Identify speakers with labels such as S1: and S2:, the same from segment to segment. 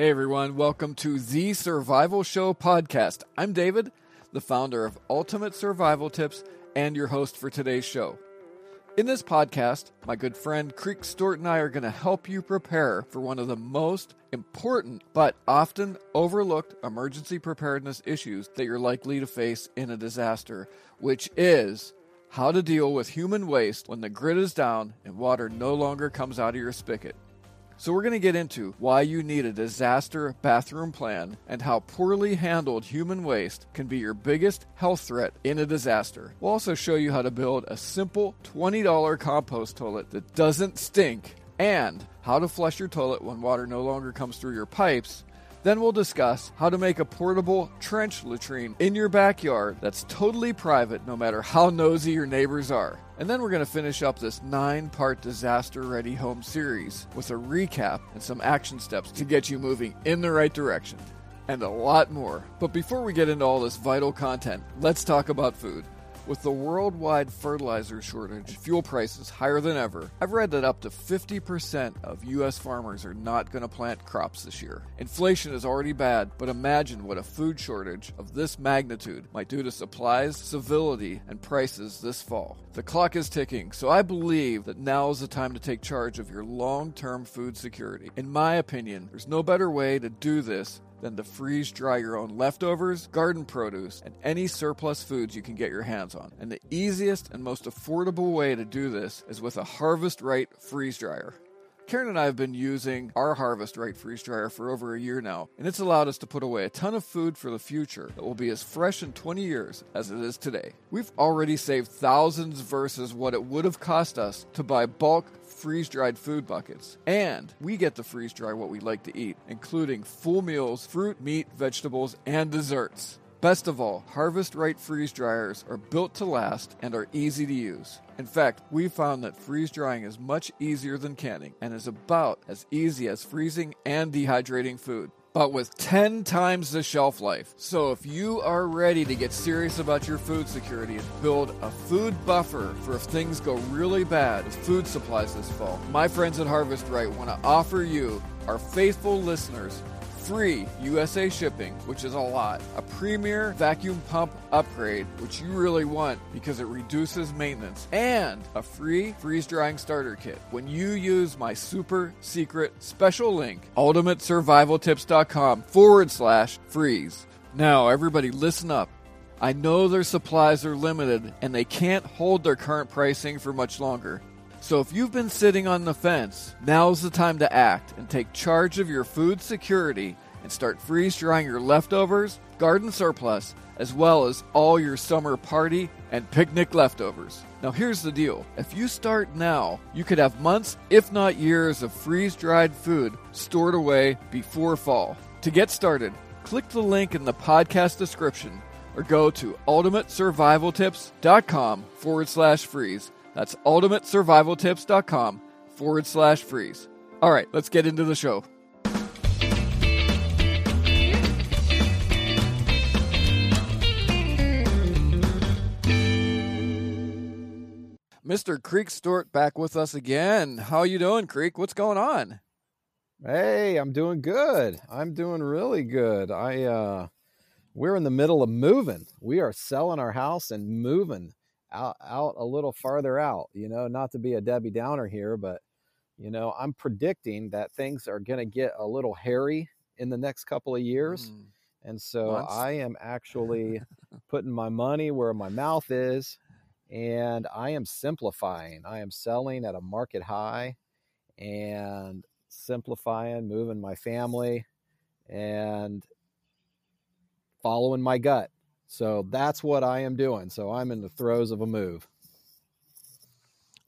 S1: Hey everyone, welcome to the Survival Show podcast. I'm David, the founder of Ultimate Survival Tips and your host for today's show. In this podcast, my good friend Creek Stewart and I are going to help you prepare for one of the most important but often overlooked emergency preparedness issues that you're likely to face in a disaster, which is how to deal with human waste when the grid is down and water no longer comes out of your spigot. So, we're going to get into why you need a disaster bathroom plan and how poorly handled human waste can be your biggest health threat in a disaster. We'll also show you how to build a simple $20 compost toilet that doesn't stink and how to flush your toilet when water no longer comes through your pipes then we'll discuss how to make a portable trench latrine in your backyard that's totally private no matter how nosy your neighbors are. And then we're going to finish up this nine part disaster ready home series with a recap and some action steps to get you moving in the right direction. And a lot more. But before we get into all this vital content, let's talk about food. With the worldwide fertilizer shortage, fuel prices higher than ever, I've read that up to 50% of U.S. farmers are not going to plant crops this year. Inflation is already bad, but imagine what a food shortage of this magnitude might do to supplies, civility, and prices this fall. The clock is ticking, so I believe that now is the time to take charge of your long term food security. In my opinion, there's no better way to do this than to freeze dry your own leftovers, garden produce, and any surplus foods you can get your hands on. And the easiest and most affordable way to do this is with a Harvest Right freeze dryer. Karen and I have been using our Harvest Right freeze dryer for over a year now, and it's allowed us to put away a ton of food for the future that will be as fresh in 20 years as it is today. We've already saved thousands versus what it would have cost us to buy bulk freeze dried food buckets. And we get to freeze dry what we like to eat, including full meals, fruit, meat, vegetables, and desserts. Best of all, Harvest Right freeze dryers are built to last and are easy to use. In fact, we found that freeze drying is much easier than canning and is about as easy as freezing and dehydrating food but with 10 times the shelf life. So if you are ready to get serious about your food security and build a food buffer for if things go really bad with food supplies this fall, my friends at Harvest Right want to offer you, our faithful listeners, free USA shipping, which is a lot, a premier vacuum pump upgrade, which you really want because it reduces maintenance, and a free freeze drying starter kit when you use my super secret special link, ultimatesurvivaltips.com forward slash freeze. Now, everybody, listen up. I know their supplies are limited and they can't hold their current pricing for much longer. So if you've been sitting on the fence, now's the time to act and take charge of your food security and start freeze drying your leftovers, garden surplus, as well as all your summer party and picnic leftovers. Now, here's the deal if you start now, you could have months, if not years, of freeze dried food stored away before fall. To get started, click the link in the podcast description or go to ultimatesurvivaltips.com forward slash freeze that's ultimatesurvivaltips.com forward slash freeze. All right, let's get into the show. Mr. Creek Stewart back with us again. How you doing, Creek? What's going on?
S2: Hey, I'm doing good. I'm doing really good. I uh we're in the middle of moving. We are selling our house and moving out out a little farther out you know not to be a debbie downer here but you know i'm predicting that things are going to get a little hairy in the next couple of years mm. and so Months. i am actually putting my money where my mouth is and i am simplifying i am selling at a market high and simplifying moving my family and following my gut so that's what I am doing. So I'm in the throes of a move.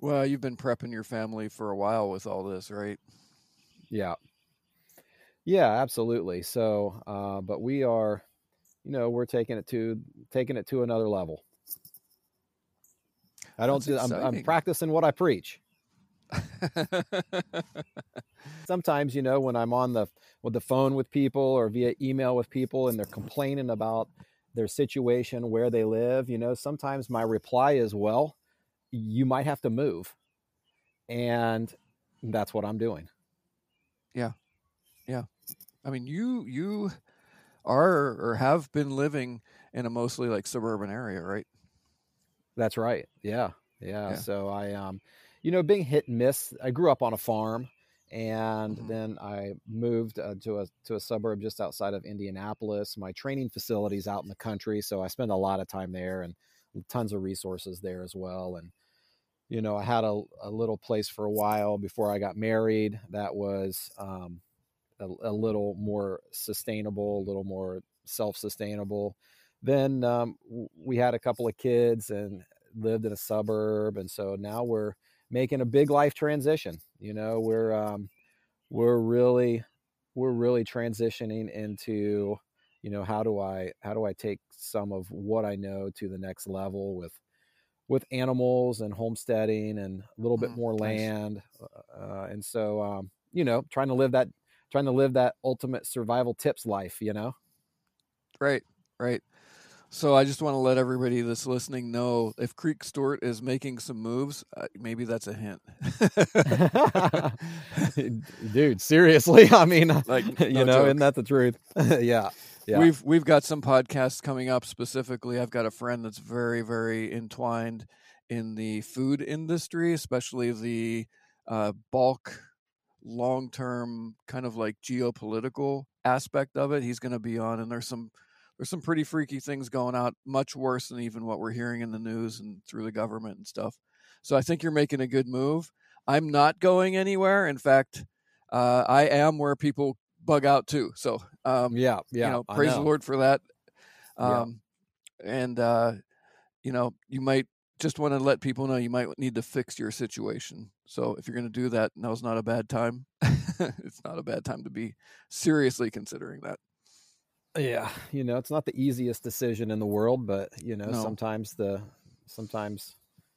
S1: Well, you've been prepping your family for a while with all this, right?
S2: Yeah. Yeah, absolutely. So, uh, but we are, you know, we're taking it to taking it to another level. I don't.
S1: That's
S2: I'm, I'm practicing what I preach. Sometimes, you know, when I'm on the with the phone with people or via email with people, and they're complaining about their situation, where they live, you know, sometimes my reply is, "Well, you might have to move," and that's what I'm doing. Yeah. Yeah.
S1: I mean, you you are or have been living in a mostly like suburban area, right?
S2: That's right. Yeah. Yeah.
S1: Yeah.
S2: So I, um, you know, being hit and miss. I grew up on a farm, and
S1: Mhm.
S2: then I moved uh, to a to a suburb just outside of Indianapolis. My training facilities out in the country, so I spend a lot of time there and tons of resources there as well. And you know, I had a, a little place for a while before I got married that was um, a, a little more sustainable, a little more self sustainable. Then um, w- we had a couple of kids and lived in a suburb, and so now we're making a big life transition. You know, we're um, we're really we're really transitioning into you know how do I how do I take some of what I know to the next level with with animals and homesteading and a little bit
S1: Mm,
S2: more
S1: nice.
S2: land, uh, and so um, you know trying to live that trying to live that ultimate survival tips life. You know.
S1: Right, right. So I just want to let everybody that's listening know if Creek Stewart is making some moves, uh, maybe that's a hint.
S2: dude seriously i mean
S1: Like,
S2: you know
S1: joke.
S2: isn't that the truth yeah yeah
S1: We've we've got some podcasts coming up specifically. I've got a friend that's very very entwined in the food industry, especially the uh, bulk, long term kind of like geopolitical aspect of it. He's going to be on, and there's some there's some pretty freaky things going out, much worse than even what we're hearing in the news and through the government and stuff. So I think you're making a good move. I'm not going anywhere. In fact, uh, I am where people bug out too. So um,
S2: yeah yeah
S1: you know, praise the. Lord for that.
S2: Yeah.
S1: Um, and uh, you know, you might just want to let people know you might need to fix your situation. So if you're going to do that, now's not a bad time. it's not a bad time to be seriously considering that.
S2: Yeah you know it's not the easiest decision in the world but you know
S1: No.
S2: sometimes the sometimes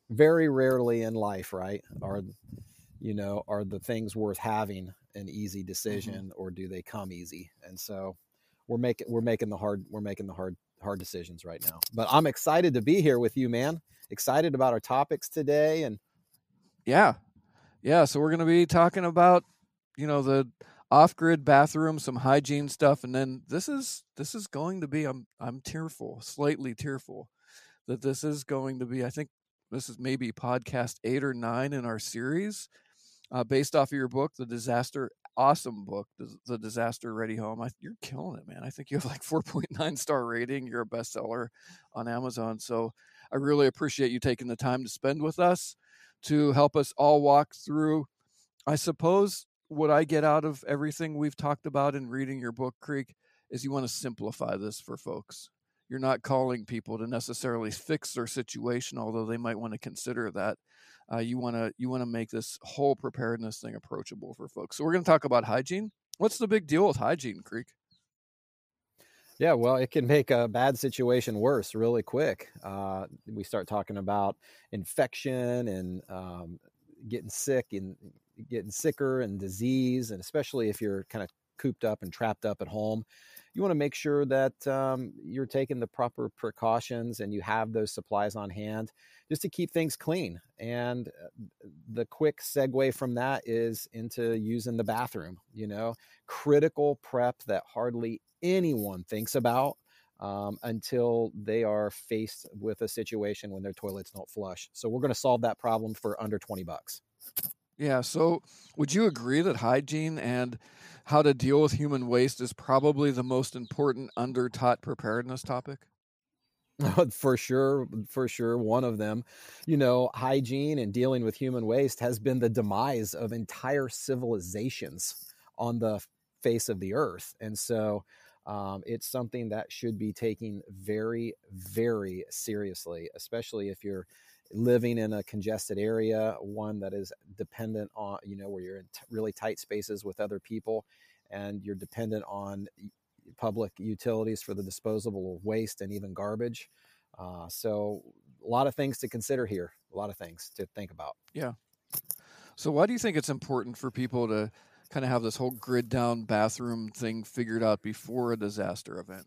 S2: very rarely in life right are you know are the things worth having an easy mm-hmm. decision or do they come easy and so we're making we're making the hard we're making the hard hard decisions right now but i'm excited to be here with you man excited about our topics today and
S1: Yeah, yeah. So we're going to be talking about you know the off-grid bathroom, some hygiene stuff, and then this is this is going to be I'm I'm tearful, slightly tearful that this is going to be. I think this is maybe podcast eight or nine in our series, uh, based off of your book, the disaster. Awesome book, the, disaster ready home. I, you're killing it, man. I think you have like 4.9 star rating. You're a bestseller on Amazon. So I really appreciate you taking the time to spend with us to help us all walk through. I suppose what I get out of everything we've talked about in reading your book, Creek, is you want to simplify this for folks. You're not calling people to necessarily fix their situation, although they might want to consider that. Uh, you want to you want to make this whole preparedness thing approachable for folks. So we're going to talk about hygiene. What's the big deal with hygiene, Creek?
S2: Yeah, well, it can make a bad situation worse really quick. Uh, we start talking about infection and um, getting sick and getting sicker and disease, and especially if you're kind of cooped up and trapped up at home, you want to make sure that um, you're taking the proper precautions and you have those supplies on hand just to keep things clean. And uh, the quick segue from that is into using the bathroom. You know, critical prep that hardly anyone thinks about um, until they are faced with a situation when their toilets don't flush. So we're going to solve that problem for under 20 bucks.
S1: Yeah. So, would you agree that hygiene and how to deal with human waste is probably the most important under taught preparedness topic?
S2: for sure, for sure. One of them, you know, hygiene and dealing with human waste has been the demise of entire civilizations on the face of the earth. And so, um, it's something that should be taken very, very seriously, especially if you're living in a congested area, one that is dependent on, you know, where you're in t- really tight spaces with other people and you're dependent on public utilities for the disposable waste and even garbage. Uh, so, a lot of things to consider here, a lot of things to think about.
S1: Yeah. So, why do you think it's important for people to kind of have this whole grid down bathroom thing figured out before a disaster event?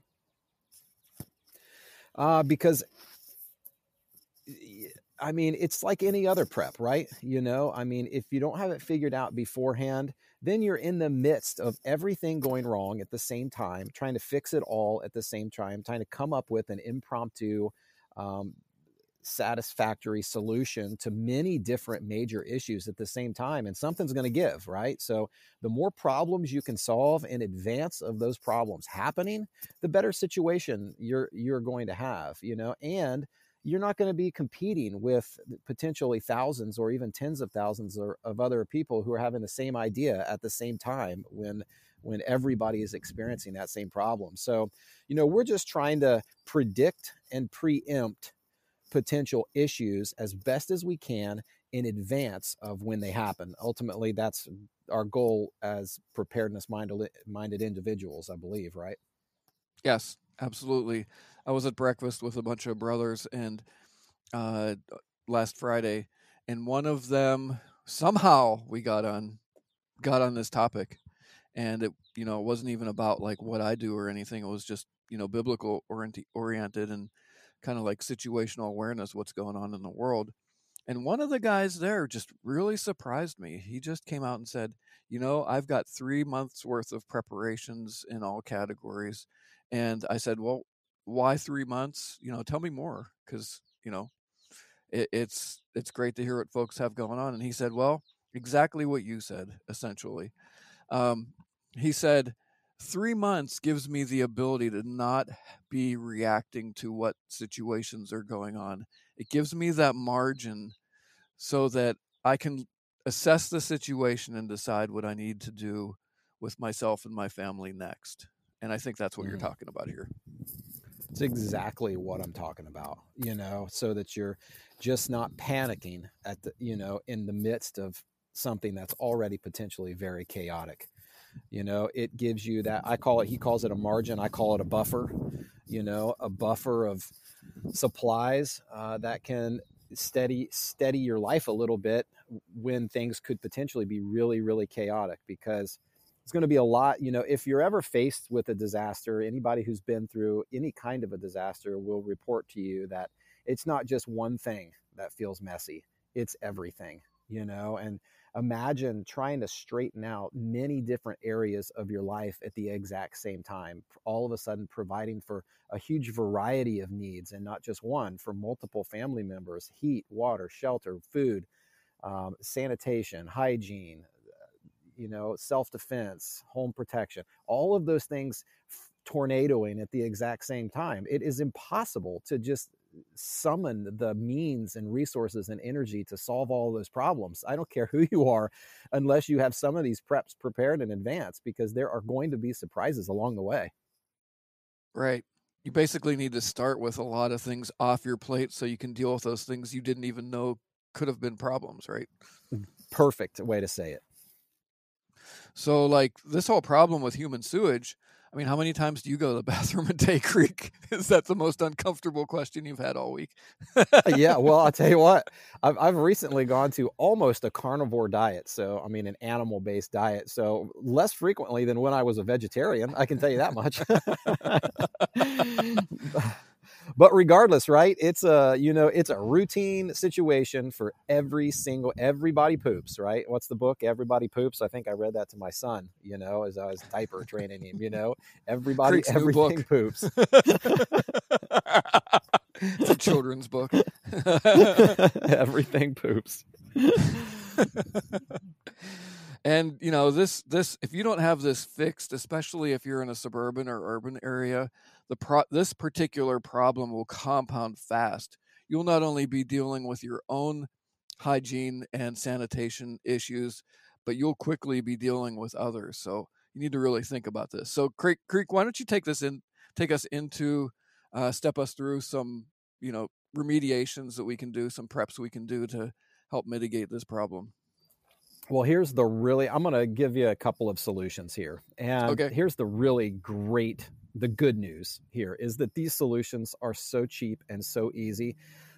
S2: Uh, because I mean, it's like any other prep, right? You know, I mean, if you don't have it figured out beforehand, then you're in the midst of everything going wrong at the same time, trying to fix it all at the same time, trying to come up with an impromptu, um, satisfactory solution to many different major issues at the same time. And something's going to give, right? So the more problems you can solve in advance of those problems happening, the better situation you're you're going to have, you know, and you're not going to be competing with potentially thousands or even tens of thousands of other people who are having the same idea at the same time when when everybody is experiencing that same problem. So, you know, we're just trying to predict and preempt potential issues as best as we can in advance of when they happen. Ultimately, that's our goal as preparedness minded individuals, I believe, right?
S1: Yes, absolutely. I was at breakfast with a bunch of brothers and uh, last Friday, and one of them somehow we got on got on this topic, and it you know it wasn't even about like what I do or anything. It was just you know biblical oriented oriented and kind of like situational awareness, what's going on in the world. And one of the guys there just really surprised me. He just came out and said, You know, I've got three months worth of preparations in all categories. And I said, Well, why three months? You know, tell me more because you know it, it's it's great to hear what folks have going on. And he said, well, exactly what you said, essentially. Um, he said, three months gives me the ability to not be reacting to what situations are going on. It gives me that margin so that I can assess the situation and decide what I need to do with myself and my family next. And I think that's what mm. you're talking about here.
S2: It's exactly what I'm talking about, you know, so that you're just not panicking at the, you know, in the midst of something that's already potentially very chaotic. You know, it gives you that I call it he calls it a margin, I call it a buffer, you know, a buffer of supplies uh, that can steady steady your life a little bit when things could potentially be really really chaotic because it's going to be a lot you know if you're ever faced with a disaster anybody who's been through any kind of a disaster will report to you that it's not just one thing that feels messy it's everything you know and imagine trying to straighten out many different areas of your life at the exact same time all of a sudden providing for a huge variety of needs and not just one for multiple family members heat water shelter food um, sanitation hygiene you know, self defense, home protection, all of those things tornadoing at the exact same time. It is impossible to just summon the means and resources and energy to solve all those problems. I don't care who you are, unless you have some of these preps prepared in advance, because there are going to be surprises along the way.
S1: Right. You basically need to start with a lot of things off your plate so you can deal with those things you didn't even know could have been problems, right?
S2: Mm, perfect way to say it.
S1: So, like this whole problem with human sewage. I mean, how many times do you go to the bathroom in Day Creek? Is that the most uncomfortable question you've had all week?
S2: Uh, yeah, well, I'll tell you what. I've I've recently gone to almost a carnivore diet, so I mean an animal based diet. So less frequently than when I was a vegetarian. I can tell you that much. but regardless right it's a you know it's a routine situation for every single everybody poops right? What's the book everybody poops? I think i read that to my son you know as i was diaper training him you know? Everybody Creek's everything poops.
S1: It's a children's book.
S2: Everything poops.
S1: And you know this this if you don't have this fixed especially if you're in a suburban or urban area the pro- this particular problem will compound fast. You'll not only be dealing with your own hygiene and sanitation issues, but you'll quickly be dealing with others. So you need to really think about this. So Creek, Creek, why don't you take this in, take us into, uh, step us through some, you know, remediations that we can do, some preps we can do to help mitigate this problem?
S2: Well, here's the really, I'm going to give you a couple of solutions here. And
S1: Okay.
S2: here's the really great, the good news here is that these solutions are so cheap and so easy.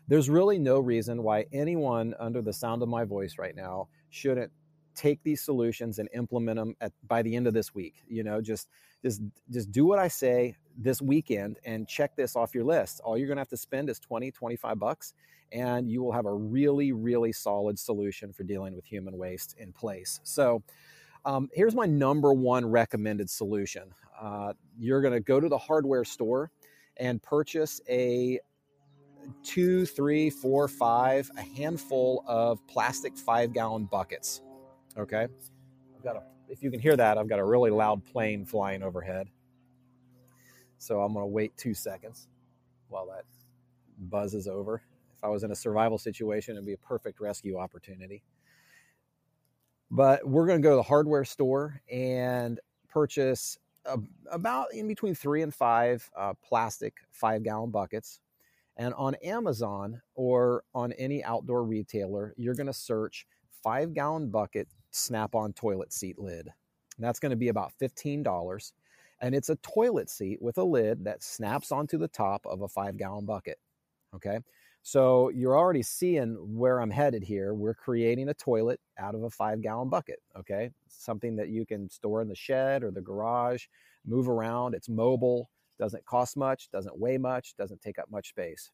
S2: There's really no reason why anyone under the sound of my voice right now shouldn't take these solutions and implement them at by the end of this week. You know, just just just do what I say this weekend and check this off your list. All you're going to have to spend is 20, 25 bucks and you will have a really, really solid solution for dealing with human waste in place. So, um, here's my number one recommended solution. Uh, you're going to go to the hardware store and purchase a two, three, four, five, a handful of plastic five gallon buckets. Okay. I've got a, if you can hear that, I've got a really loud plane flying overhead. So I'm going to wait two seconds while that buzzes over. If I was in a survival situation, it'd be a perfect rescue opportunity. But we're going to go to the hardware store and purchase a, about in between three and five uh, plastic five gallon buckets. And on Amazon or on any outdoor retailer, you're going to search five gallon bucket snap on toilet seat lid. And that's going to be about $15. And it's a toilet seat with a lid that snaps onto the top of a five gallon bucket. Okay. So you're already seeing where I'm headed here. We're creating a toilet out of a five gallon bucket. Okay. Something that you can store in the shed or the garage, move around. It's mobile, doesn't cost much, doesn't weigh much, doesn't take up much space.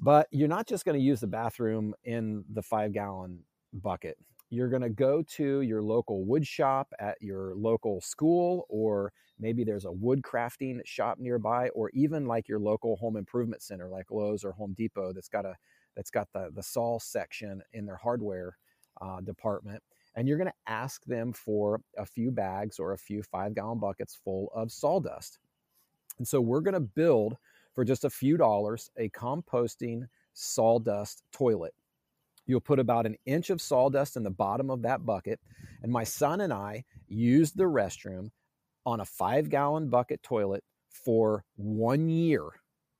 S2: But you're not just going to use the bathroom in the five gallon bucket. You're going to go to your local wood shop at your local school, or maybe there's a wood crafting shop nearby, or even like your local home improvement center, like Lowe's or Home Depot, that's got a that's got the the saw section in their hardware uh, department. And you're going to ask them for a few bags or a few five gallon buckets full of sawdust. And so we're going to build for just a few dollars a composting sawdust toilet. You'll put about an inch of sawdust in the bottom of that bucket. And my son and I used the restroom on a five gallon bucket toilet for one year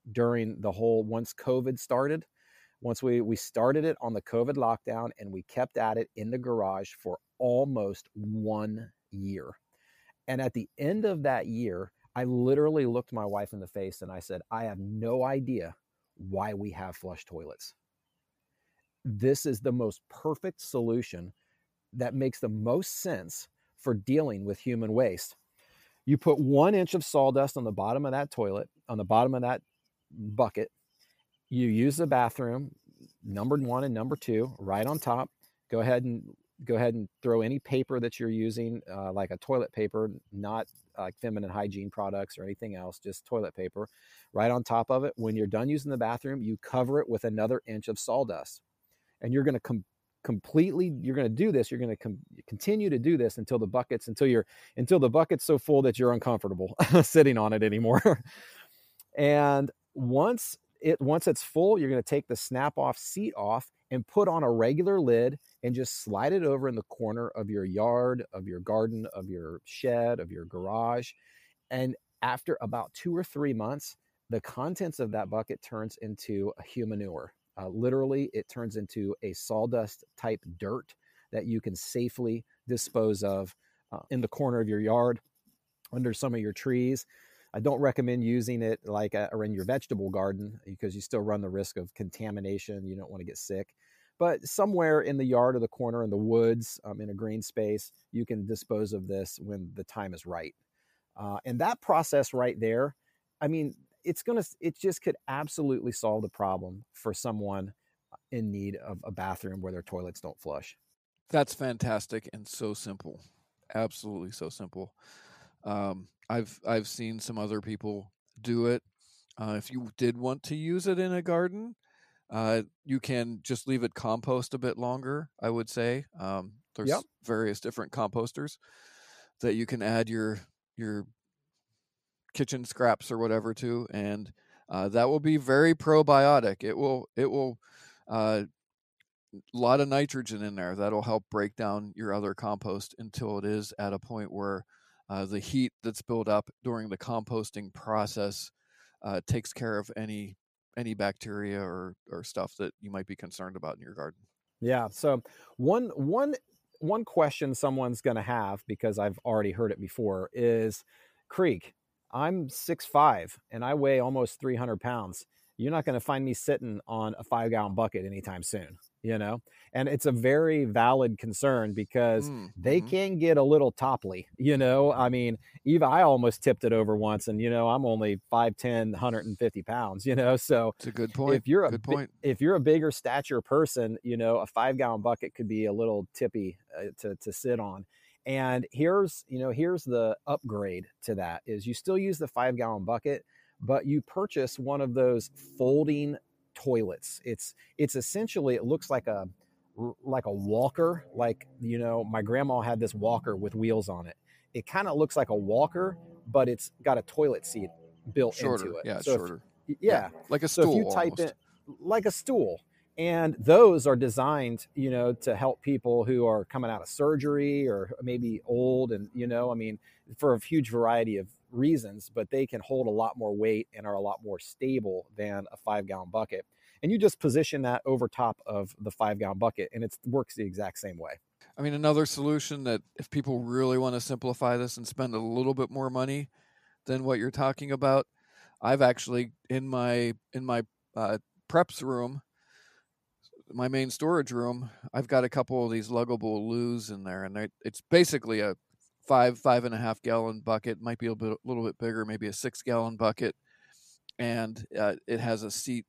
S2: during the whole once COVID started. Once we, we started it on the COVID lockdown and we kept at it in the garage for almost one year. And at the end of that year, I literally looked my wife in the face and I said, I have no idea why we have flush toilets. This is the most perfect solution that makes the most sense for dealing with human waste. You put one inch of sawdust on the bottom of that toilet, on the bottom of that bucket. You use the bathroom, numbered one and number two, right on top. Go ahead and go ahead and throw any paper that you're using, uh, like a toilet paper, not like feminine hygiene products or anything else, just toilet paper, right on top of it. When you're done using the bathroom, you cover it with another inch of sawdust, and you're going to com- completely. You're going to do this. You're going to com- continue to do this until the buckets, until you're, until the bucket's so full that you're uncomfortable sitting on it anymore. and once it once it's full, you're going to take the snap off seat off and put on a regular lid and just slide it over in the corner of your yard, of your garden, of your shed, of your garage. And after about two or three months, the contents of that bucket turns into a humanure. Uh, literally, it turns into a sawdust type dirt that you can safely dispose of uh, in the corner of your yard, under some of your trees. I don't recommend using it like uh, or in your vegetable garden because you still run the risk of contamination. You don't want to get sick. But somewhere in the yard or the corner in the woods, um, in a green space, you can dispose of this when the time is right. Uh, and that process right there, I mean, it's gonna, it just could absolutely solve the problem for someone in need of a bathroom where their toilets don't flush.
S1: That's fantastic and so simple. Absolutely so simple. Um, I've I've seen some other people do it. Uh, if you did want to use it in a garden, uh, you can just leave it compost a bit longer. I would say um, there's
S2: Yep.
S1: various different composters that you can add your your kitchen scraps or whatever too, and uh, that will be very probiotic. It will it will uh, a lot of nitrogen in there that'll help break down your other compost until it is at a point where uh, the heat that's built up during the composting process uh, takes care of any any bacteria or or stuff that you might be concerned about in your garden.
S2: Yeah. So one one one question someone's going to have because I've already heard it before is, Creek, I'm six five and I weigh almost 300 pounds. You're not going to find me sitting on a five gallon bucket anytime soon you know? And it's a very valid concern because mm, they mm-hmm. can get a little topply you know? I mean eva i almost tipped it over once and you know i'm only 510 150 pounds you know? So
S1: it's a good point
S2: if you're a
S1: good point.
S2: if you're a bigger stature person you know a five gallon bucket could be a little tippy uh, to, to sit on and here's you know here's the upgrade to that is you still use the five gallon bucket but you purchase one of those folding toilets. It's it's essentially it looks like a like a walker. Like you know, my grandma had this walker with wheels on it. It kind of looks like a walker, but it's got a toilet seat built
S1: shorter.
S2: into it.
S1: Yeah, so shorter.
S2: If, yeah.
S1: yeah, like a stool.
S2: So if you type almost. in like a stool, and those are designed, you know, to help people who are coming out of surgery or maybe old, and you know, I mean, for a huge variety of reasons, but they can hold a lot more weight and are a lot more stable than a five gallon bucket. And you just position that over top of the five gallon bucket and it works the exact same way.
S1: I mean, another solution that if people really want to simplify this and spend a little bit more money than what you're talking about, I've actually in my in my uh, preps room, my main storage room, I've got a couple of these luggable loos in there, and it's basically a five five and a half gallon bucket might be a, bit, little bit bigger maybe a six gallon bucket and uh, it has a seat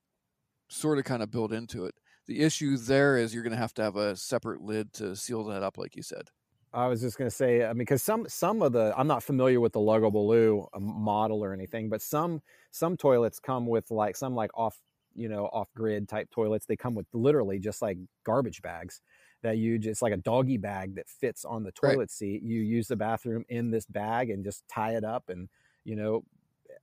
S1: sort of kind of built into it. The issue there is you're going to have to have a separate lid to seal that up like you said.
S2: I was just going to say, I mean, because some some of the I'm not familiar with the Luggable Loo um, model or anything, but some some toilets come with like some like off you know off grid type toilets. They come with literally just like garbage bags, that you just like a doggy bag that fits on the toilet right. seat. You use the bathroom in this bag and just tie it up and, you know,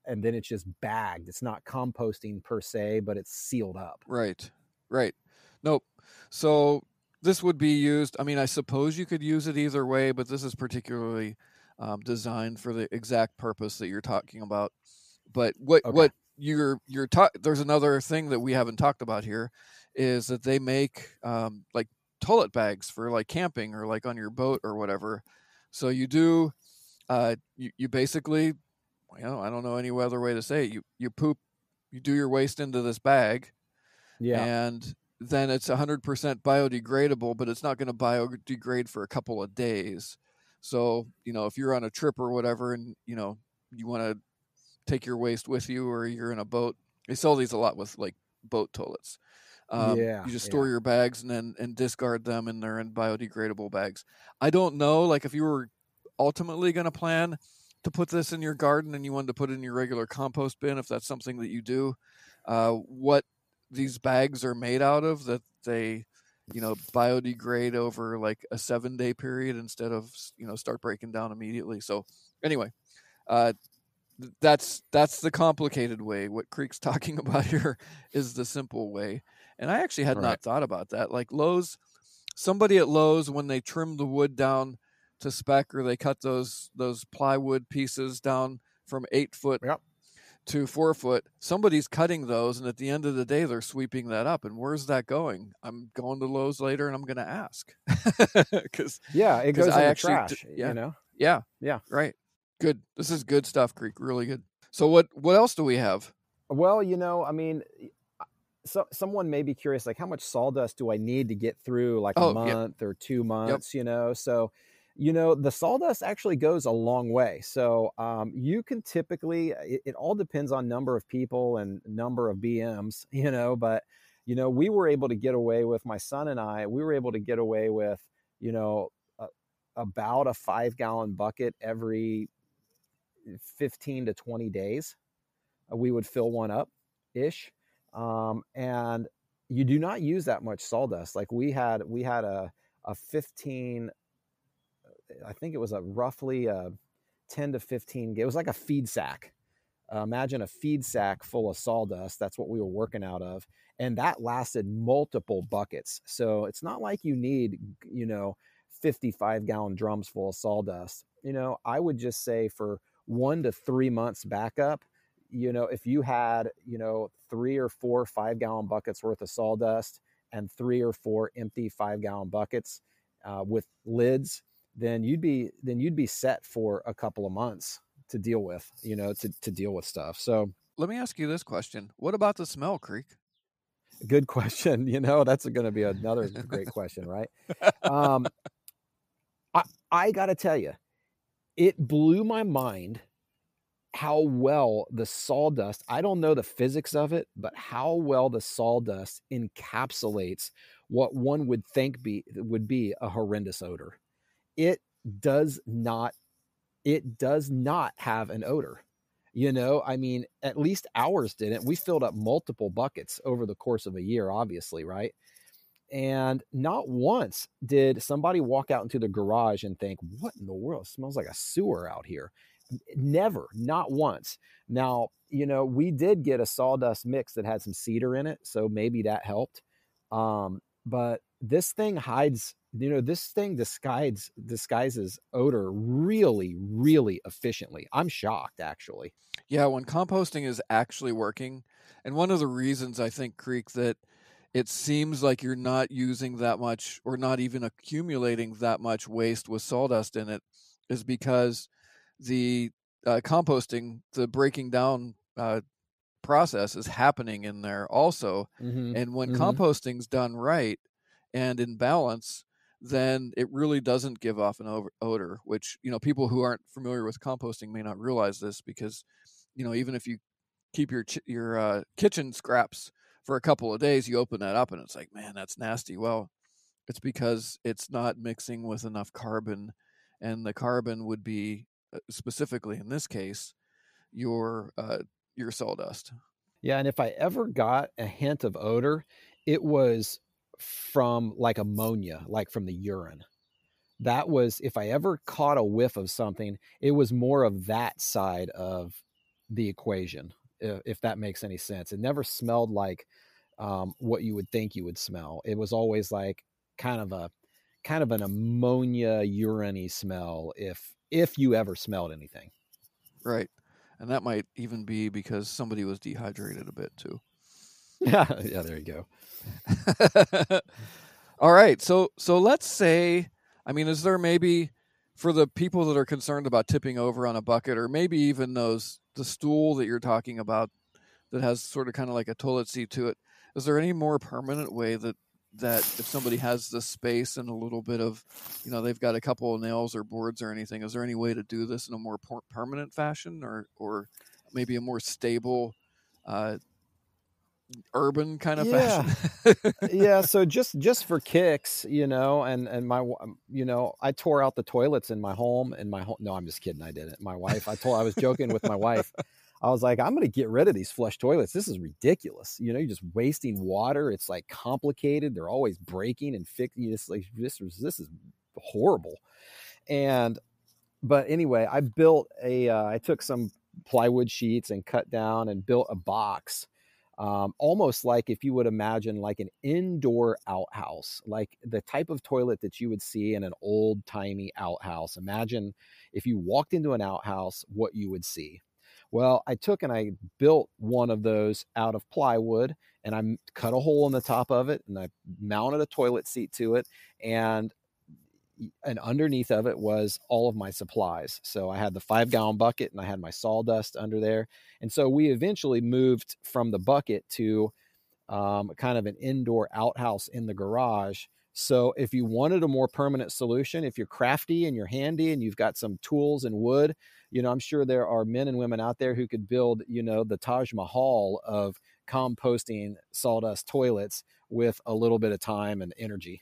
S2: and then it's just bagged. It's not composting per se, but it's sealed up.
S1: Right. Right. Nope. So this would be used. I mean, I suppose you could use it either way, but this is particularly um, designed for the exact purpose that you're talking about. But what okay. what you're you're ta- there's another thing that we haven't talked about here is that they make um, like toilet bags for like camping or like on your boat or whatever. So you do, uh, you, you basically, you know, I don't know any other way to say it. You, you poop, you do your waste into this bag.
S2: Yeah.
S1: And then it's 100% biodegradable, but it's not going to biodegrade for a couple of days. So, you know, if you're on a trip or whatever and, you know, you want to take your waste with you or you're in a boat, they sell these a lot with like boat toilets. Um, yeah, you just store yeah. your bags and then and discard them, and they're in biodegradable bags. I don't know, like if you were ultimately going to plan to put this in your garden and you wanted to put it in your regular compost bin, if that's something that you do, uh, what these bags are made out of that they you know biodegrade over like a seven day period instead of you know start breaking down immediately so anyway uh that's that's the complicated way what creek's talking about here is the simple way and I actually had right. not thought about that. Like Lowe's, somebody at Lowe's when they trim the wood down to spec or they cut those those plywood pieces down from eight foot
S2: yep.
S1: to four foot, somebody's cutting those, and at the end of the day, they're sweeping that up. And where's that going? I'm going to Lowe's later, and I'm going to ask because
S2: yeah, it goes I in actually, trash.
S1: yeah,
S2: you know,
S1: yeah,
S2: yeah,
S1: right. Good. This is good stuff, Creek. Really good. So what what else do we have?
S2: Well, you know, I mean, so someone may be curious like how much sawdust do i need to get through like oh, a month yep. or two months yep. you know so you know the sawdust actually goes a long way so um, you can typically it, it, all depends on number of people and number of bms you know but you know we were able to get away with my son and i we were able to get away with you know about a five gallon bucket every 15 to 20 days uh, we would fill one up ish um, and you do not use that much sawdust. Like we had, we had a a 15, I think it was a roughly a 10 to 15. It was like a feed sack. Uh, imagine a feed sack full of sawdust. That's what we were working out of, and that lasted multiple buckets. So it's not like you need, you know, 55 gallon drums full of sawdust. You know, I would just say for one to three months backup, you know, if you had, you know, three or four five gallon buckets worth of sawdust and three or four empty five gallon buckets uh, with lids, then you'd be then you'd be set for a couple of months to deal with, you know, to to deal with stuff. So
S1: let me ask you this question: What about the smell, Creek?
S2: Good question. You know, that's going to be another great question, right? Um, I I got to tell you, it blew my mind how well the sawdust, I don't know the physics of it, but how well the sawdust encapsulates what one would think be would be a horrendous odor. It does not it does not have an odor. You know, I mean, at least ours didn't. We filled up multiple buckets over the course of a year, obviously, right? And not once did somebody walk out into the garage and think, what in the world? It smells like a sewer out here. Never, not once. Now, you know, we did get a sawdust mix that had some cedar in it, so maybe that helped. Um, but this thing hides, you know, this thing disguises disguises odor really, really efficiently. I'm shocked, actually.
S1: Yeah, when composting is actually working, and one of the reasons I think Creek that it seems like you're not using that much or not even accumulating that much waste with sawdust in it is because the uh, composting, the breaking down uh, process is happening in there also. Mm-hmm. And when mm-hmm. composting's done right and in balance, then it really doesn't give off an odor, which, you know, people who aren't familiar with composting may not realize this because, you know, even if you keep your, your uh, kitchen scraps for a couple of days, you open that up and it's like, man, that's nasty. Well, it's because it's not mixing with enough carbon, and the carbon would be uh, specifically in this case your uh, your sawdust.
S2: Yeah, and if I ever got a hint of odor, it was from like ammonia, like from the urine. That was if I ever caught a whiff of something, it was more of that side of the equation, if that makes any sense. It never smelled like um, what you would think you would smell. It was always like kind of a kind of an ammonia urine smell if if you ever smelled anything.
S1: Right. And that might even be because somebody was dehydrated a bit too.
S2: Yeah, yeah, there you go.
S1: All right. So so let's say I mean is there maybe for the people that are concerned about tipping over on a bucket or maybe even those the stool that you're talking about that has sort of kind of like a toilet seat to it is there any more permanent way that that if somebody has the space and a little bit of, you know, they've got a couple of nails or boards or anything, is there any way to do this in a more per- permanent fashion or, or maybe a more stable, uh, urban kind of
S2: yeah.
S1: fashion?
S2: yeah. So just, just for kicks, you know, and, and my, you know, I tore out the toilets in my home and my home. No, I'm just kidding. I didn't. My wife, I told, I was joking with my wife. I was like, I'm going to get rid of these flush toilets. This is ridiculous. You know, you're just wasting water. It's like complicated. They're always breaking and fixing. It's like this is this is horrible. And but anyway, I built a. Uh, I took some plywood sheets and cut down and built a box. Um, almost like if you would imagine like an indoor outhouse, like the type of toilet that you would see in an old timey outhouse. Imagine if you walked into an outhouse, what you would see well, I took and I built one of those out of plywood and I cut a hole in the top of it and I mounted a toilet seat to it and and underneath of it was all of my supplies. So I had the 5 gallon bucket and I had my sawdust under there. And so we eventually moved from the bucket to um, kind of an indoor outhouse in the garage. So if you wanted a more permanent solution, if you're crafty and you're handy and you've got some tools and wood, you know, I'm sure there are men and women out there who could build, you know, the Taj Mahal of composting sawdust toilets with a little bit of time and energy.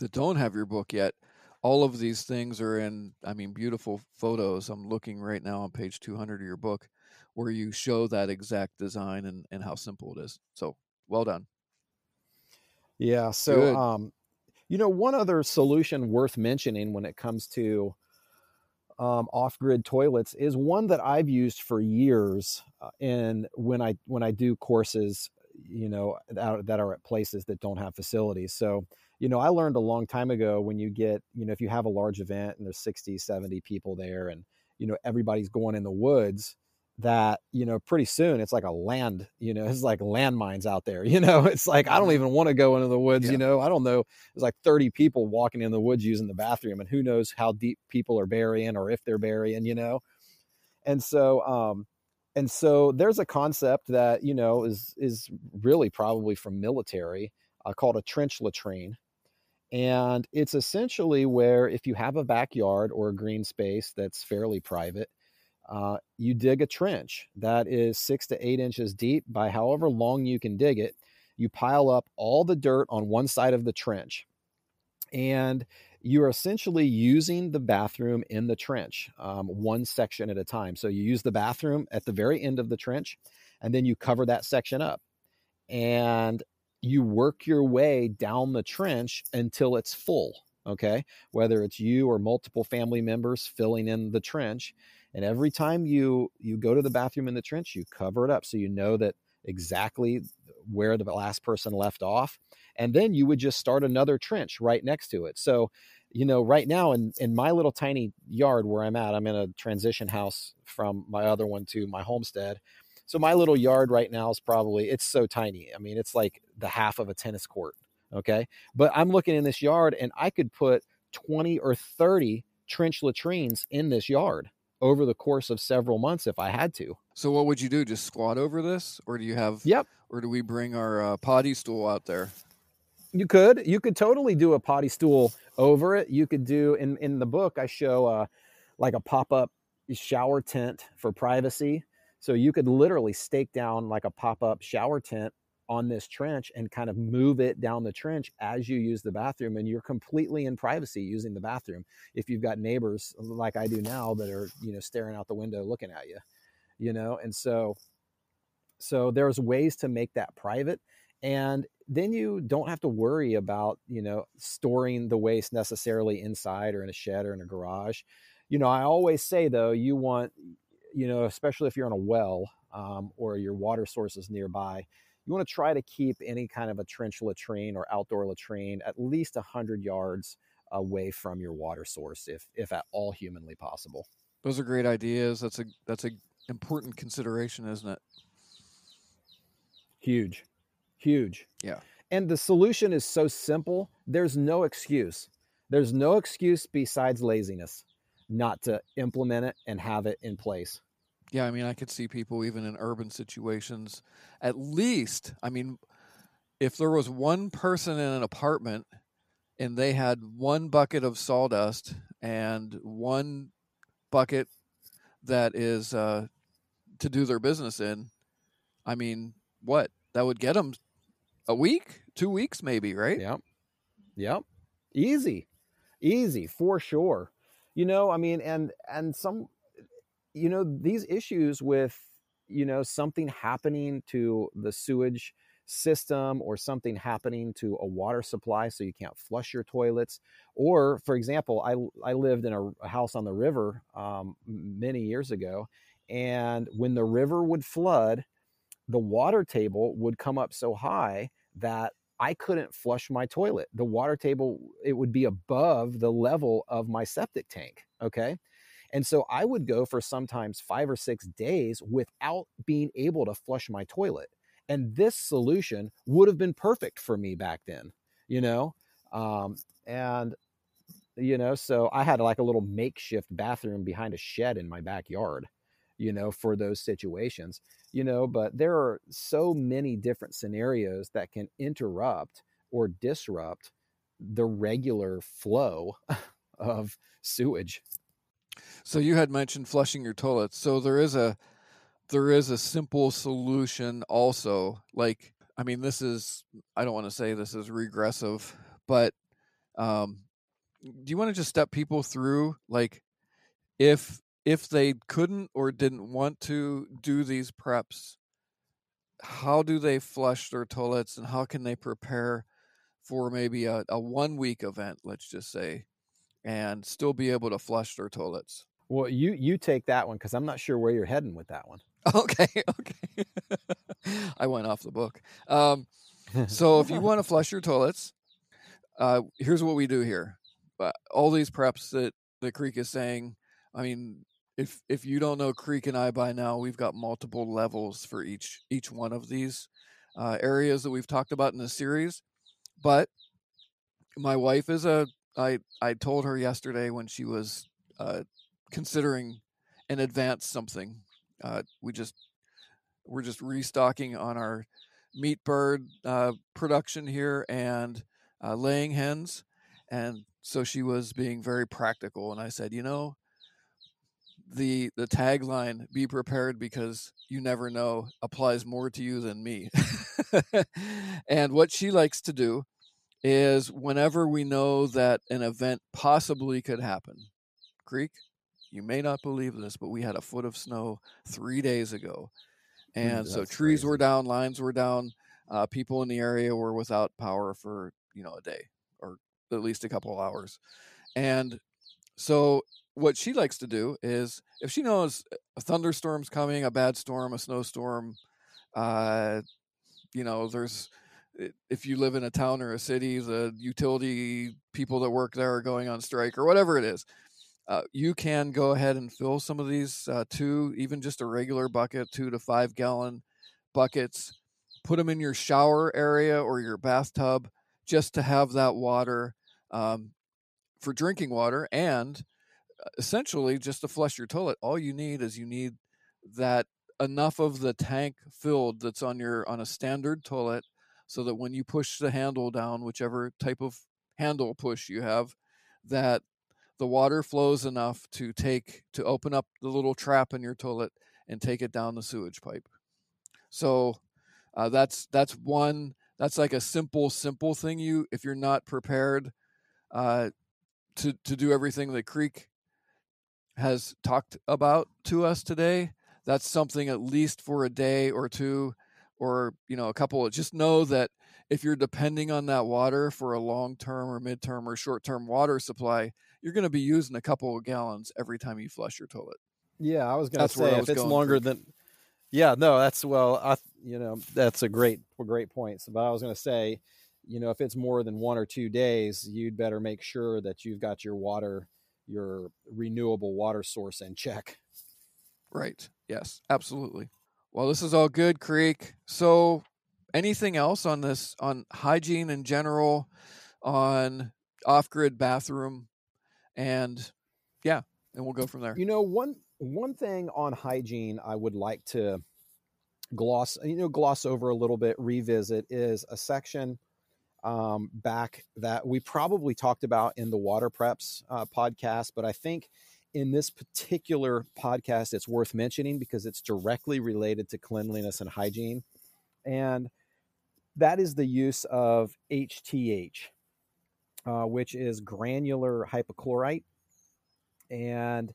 S1: that don't have your book yet, all of these things are in, I mean, beautiful photos. I'm looking right now on page 200 of your book where you show that exact design and, and how simple it is. So well done.
S2: Yeah. So, Good. um, you know, one other solution worth mentioning when it comes to um, off-grid toilets is one that I've used for years. Uh, and when I when I do courses, you know, that, that are at places that don't have facilities. So, you know, I learned a long time ago when you get, you know, if you have a large event and there's 60, 70 people there, and you know everybody's going in the woods that you know pretty soon it's like a land you know it's like landmines out there you know it's like i don't mm-hmm. even want to go into the woods yeah. you know i don't know there's like 30 people walking in the woods using the bathroom and who knows how deep people are burying or if they're burying you know and so um and so there's a concept that you know is is really probably from military uh, called a trench latrine and it's essentially where if you have a backyard or a green space that's fairly private uh, you dig a trench that is six to eight inches deep by however long you can dig it. You pile up all the dirt on one side of the trench. And you're essentially using the bathroom in the trench, um, one section at a time. So you use the bathroom at the very end of the trench, and then you cover that section up. And you work your way down the trench until it's full. Okay. Whether it's you or multiple family members filling in the trench and every time you you go to the bathroom in the trench you cover it up so you know that exactly where the last person left off and then you would just start another trench right next to it so you know right now in in my little tiny yard where i'm at i'm in a transition house from my other one to my homestead so my little yard right now is probably it's so tiny i mean it's like the half of a tennis court okay but i'm looking in this yard and i could put 20 or 30 trench latrines in this yard over the course of several months if I had to.
S1: So what would you do? Just squat over this, or do you have?
S2: Yep.
S1: Or do we bring our uh, potty stool out there?
S2: You could. You could totally do a potty stool over it. You could do in in the book. I show uh, like a pop up shower tent for privacy. So you could literally stake down like a pop up shower tent on this trench and kind of move it down the trench as you use the bathroom and you're completely in privacy using the bathroom if you've got neighbors like i do now that are you know staring out the window looking at you you know and so so there's ways to make that private and then you don't have to worry about you know storing the waste necessarily inside or in a shed or in a garage. You know i always say though you want you know especially if you're on a well um, or your water source is nearby you want to try to keep any kind of a trench latrine or outdoor latrine at least 100 yards away from your water source if if at all humanly possible.
S1: Those are great ideas. That's a that's a important consideration isn't it?
S2: Huge. Huge.
S1: Yeah.
S2: And the solution is so simple there's no excuse. There's no excuse besides laziness not to implement it and have it in place
S1: yeah, I mean, I could see people even in urban situations. At least, I mean, if there was one person in an apartment and they had one bucket of sawdust and one bucket that is uh, to do their business in, I mean, what that would get them a week, two weeks, maybe, right?
S2: Yep, yep, easy, easy for sure. You know, I mean, and and some you know these issues with you know something happening to the sewage system or something happening to a water supply so you can't flush your toilets. Or for example i, I lived in a, a house on the river um, many years ago and when the river would flood the water table would come up so high that I couldn't flush my toilet. The water table, it would be above the level of my septic tank. Okay. And so I would go for sometimes five or six days without being able to flush my toilet. And this solution would have been perfect for me back then, you know? Um, and, you know, so I had like a little makeshift bathroom behind a shed in my backyard, you know, for those situations, you know, but there are so many different scenarios that can interrupt or disrupt the regular flow of sewage.
S1: So you had mentioned flushing your toilets. So there is a there is a simple solution also. Like I mean this is I don't want to say this is regressive, but um do you want to just step people through like if if they couldn't or didn't want to do these preps how do they flush their toilets and how can they prepare for maybe a, a one week event let's just say and still be able to flush their toilets?
S2: Well you you take that one because i'm not sure where you're heading with that one.
S1: Okay okay. I went off the book. Um, so if you want to flush your toilets uh, here's what we do here. Uh, all these preps that the creek is saying i mean if if you don't know creek and i by now we've got multiple levels for each each one of these uh, areas that we've talked about in the series but my wife is a i i told her yesterday when she was uh, considering in advance something uh, we just we're just restocking on our meat bird uh, production here and uh, laying hens and so she was being very practical and i said you know the the tagline be prepared because you never know applies more to you than me. And what she likes to do is whenever we know that an event possibly could happen creek you may not believe this but we had a foot of snow three days ago. And so trees
S2: crazy.
S1: were down lines were down uh, people in the area were without power for you know a day or at least a couple hours. And so what she likes to do is if she knows a thunderstorm's coming, a bad storm, a snowstorm, uh, you know, there's if you live in a town or a city, the utility people that work there are going on strike or whatever it is. Uh, you can go ahead and fill some of these uh, two, even just a regular bucket, two to five gallon buckets. Put them in your shower area or your bathtub just to have that water um, for drinking water and essentially just to flush your toilet all you need is you need that enough of the tank filled that's on your on a standard toilet so that when you push the handle down whichever type of handle push you have that the water flows enough to take to open up the little trap in your toilet and take it down the sewage pipe. So uh, that's that's one that's like a simple simple thing you if you're not prepared uh, to to do everything the creek has talked about to us today that's something at least for a day or two or you know a couple of just know that if you're depending on that water for a long term or midterm or short term water supply you're going to be using a couple of gallons every time you flush your toilet.
S2: Yeah i was going to say if it's longer than yeah no that's well i you know that's a great great point. But i was going to say you know if it's more than one or two days you'd better make sure that you've got your water your renewable water source in check.
S1: Right. Yes absolutely. Well this is all good creek. So anything else on this on hygiene in general on off-grid bathroom? And yeah and we'll go from there.
S2: You know, one one thing on hygiene I would like to gloss you know gloss over a little bit, revisit is a section um, back that we probably talked about in the water preps uh, podcast, but I think in this particular podcast it's worth mentioning because it's directly related to cleanliness and hygiene, and that is the use of HTH, uh, which is granular hypochlorite, and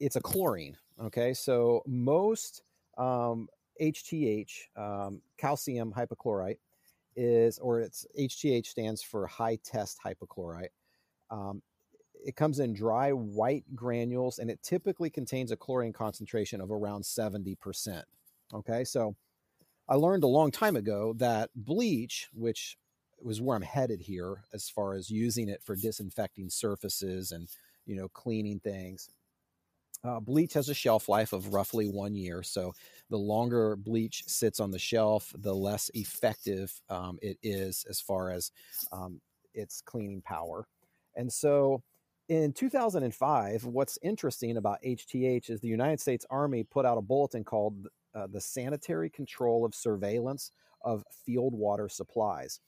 S2: it's a chlorine. Okay, so most um, HTH, um, calcium hypochlorite, is, or it's HTH stands for high test hypochlorite. Um, it comes in dry white granules and it typically contains a chlorine concentration of around 70%. Okay, so I learned a long time ago that bleach, which was where I'm headed here as far as using it for disinfecting surfaces and you know cleaning things. Uh, bleach has a shelf life of roughly one year, so the longer bleach sits on the shelf, the less effective um, it is as far as um, its cleaning power. And so in 2005, what's interesting about HTH is the United States Army put out a bulletin called uh, the Sanitary Control of Surveillance of Field Water Supplies.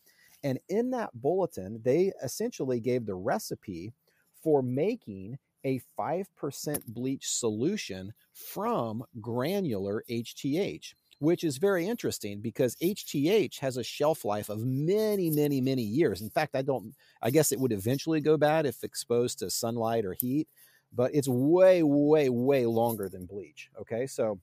S2: And in that bulletin, they essentially gave the recipe for making a 5% bleach solution from granular HTH. which is very interesting because HTH has a shelf life of many, many, many years. In fact, I don't, I guess it would eventually go bad if exposed to sunlight or heat, but it's way, way, way longer than bleach. Okay. So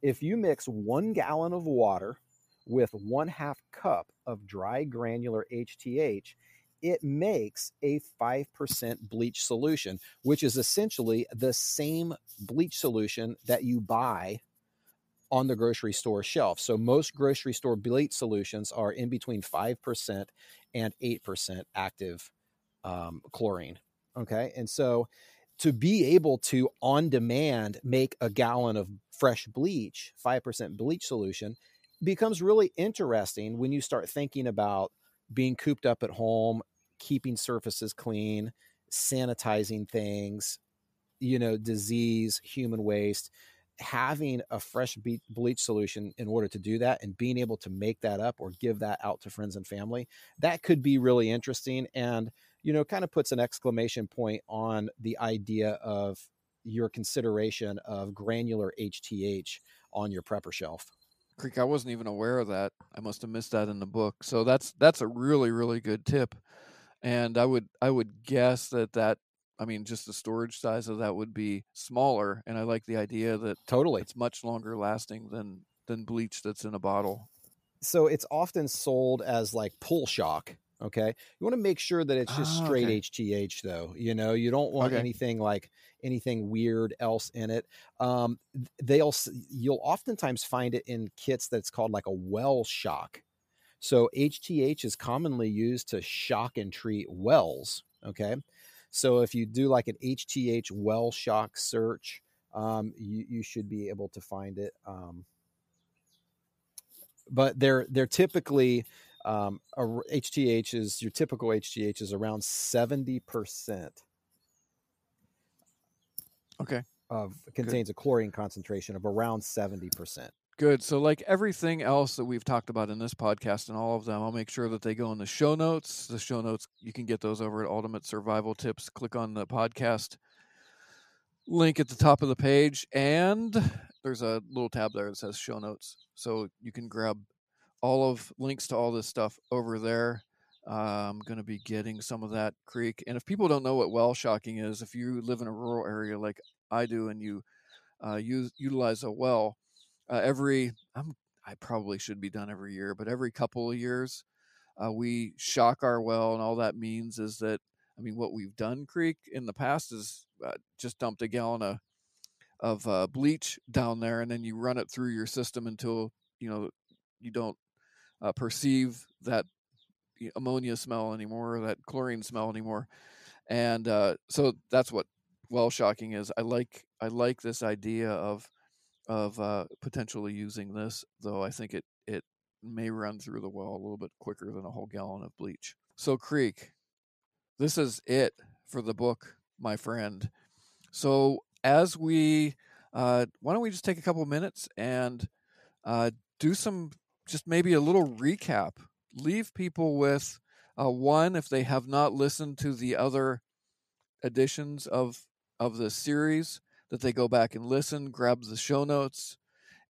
S2: if you mix one gallon of water with one half cup of dry granular HTH, it makes a 5% bleach solution, which is essentially the same bleach solution that you buy on the grocery store shelf. So most grocery store bleach solutions are in between 5% and 8% active um, chlorine. Okay. And so to be able to on demand make a gallon of fresh bleach, 5% bleach solution, becomes really interesting when you start thinking about being cooped up at home, keeping surfaces clean, sanitizing things, you know, disease, human waste having a fresh bleach solution in order to do that and being able to make that up or give that out to friends and family that could be really interesting and you know kind of puts an exclamation point on the idea of your consideration of granular hth on your prepper shelf.
S1: Creek i wasn't even aware of that. I must have missed that in the book. So that's that's a really really good tip and i would i would guess that that I mean, just the storage size of that would be smaller, and I like the idea that
S2: totally
S1: it's much longer lasting than than bleach that's in a bottle.
S2: So it's often sold as like pool shock. Okay, you want to make sure that it's just ah, straight okay. HTH though. You know, you don't want okay. anything like anything weird else in it. Um, they'll you'll oftentimes find it in kits that's called like a well shock. So HTH is commonly used to shock and treat wells. Okay, so if you do like an HTH well shock search, um, you, you should be able to find it. Um, but they're they're typically um, a, HTH is your typical HTH is around seventy percent.
S1: Okay.
S2: Of contains Good. a chlorine concentration of around seventy percent.
S1: Good. So, like everything else that we've talked about in this podcast and all of them, I'll make sure that they go in the show notes. The show notes, you can get those over at Ultimate Survival Tips. Click on the podcast link at the top of the page, and there's a little tab there that says show notes. So, you can grab all of links to all this stuff over there. I'm going to be getting some of that creek. And if people don't know what well shocking is, if you live in a rural area like I do and you uh, use, utilize a well, uh, every I'm I probably should be done every year, but every couple of years, uh, we shock our well, and all that means is that I mean what we've done, Creek, in the past is uh, just dumped a gallon of of uh, bleach down there, and then you run it through your system until you know you don't uh, perceive that ammonia smell anymore, or that chlorine smell anymore, and uh, so that's what well shocking is. I like I like this idea of of uh, potentially using this, though I think it it may run through the well a little bit quicker than a whole gallon of bleach. So Creek, this is it for the book, my friend. So as we, uh, why don't we just take a couple minutes and uh, do some, just maybe a little recap. Leave people with uh, one if they have not listened to the other editions of of the series that they go back and listen, grab the show notes,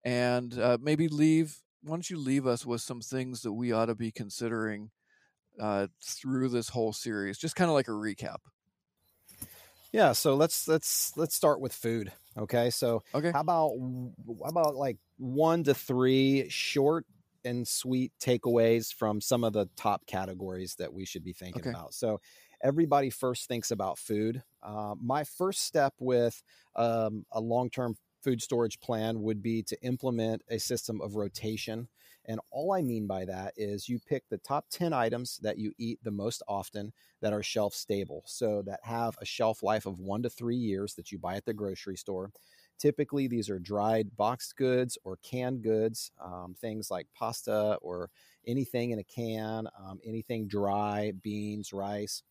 S1: and uh, maybe leave. Why don't you leave us with some things that we ought to be considering uh, through this whole series? Just kind of like a recap.
S2: Yeah, so let's let's let's start with food. Okay, so
S1: okay,
S2: how about how about like one to three short and sweet takeaways from some of the top categories that we should be thinking okay. about. So everybody first thinks about food. Uh, my first step with um, a long term food storage plan would be to implement a system of rotation. And all I mean by that is you pick the top 10 items that you eat the most often that are shelf stable. So that have a shelf life of one to three years that you buy at the grocery store. Typically, these are dried boxed goods or canned goods, um, things like pasta or anything in a can, um, anything dry, beans, rice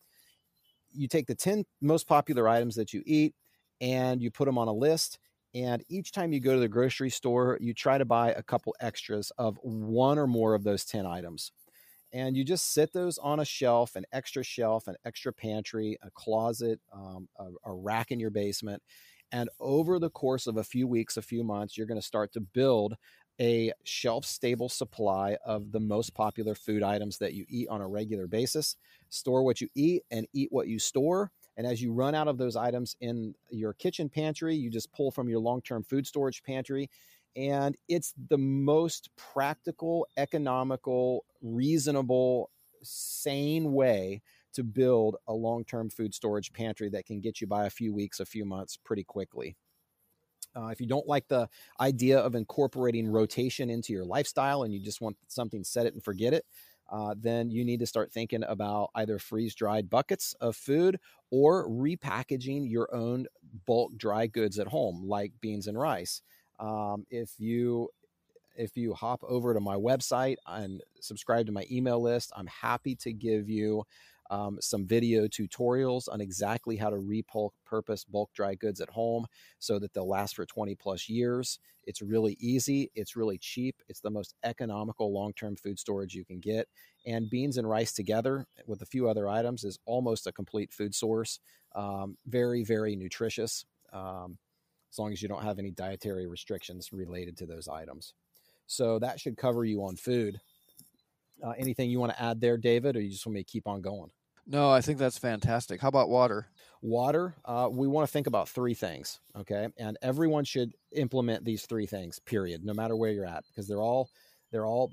S2: you take the 10 most popular items that you eat and you put them on a list. And each time you go to the grocery store, you try to buy a couple extras of one or more of those 10 items. And you just sit those on a shelf, an extra shelf, an extra pantry, a closet, um, a, a rack in your basement. And over the course of a few weeks, a few months, you're going to start to build a shelf stable supply of the most popular food items that you eat on a regular basis. Store what you eat and eat what you store. And as you run out of those items in your kitchen pantry, you just pull from your long term food storage pantry. And it's the most practical, economical, reasonable, sane way to build a long term food storage pantry that can get you by a few weeks, a few months pretty quickly. Uh, if you don't like the idea of incorporating rotation into your lifestyle and you just want something set it and forget it, uh, then you need to start thinking about either freeze dried buckets of food or repackaging your own bulk dry goods at home, like beans and rice. Um, if you if you hop over to my website and subscribe to my email list, I'm happy to give you um, some video tutorials on exactly how to repurpose bulk dry goods at home so that they'll last for 20 plus years. It's really easy, it's really cheap, it's the most economical long term food storage you can get. And beans and rice together with a few other items is almost a complete food source. Um, very, very nutritious. Um, as long as you don't have any dietary restrictions related to those items. So that should cover you on food. Uh, anything you want to add there, David, or you just want me to keep on going?
S1: No, I think that's fantastic. How about water?
S2: Water, uh, we want to think about three things, okay? And everyone should implement these three things, period, no matter where you're at, because they're all they're all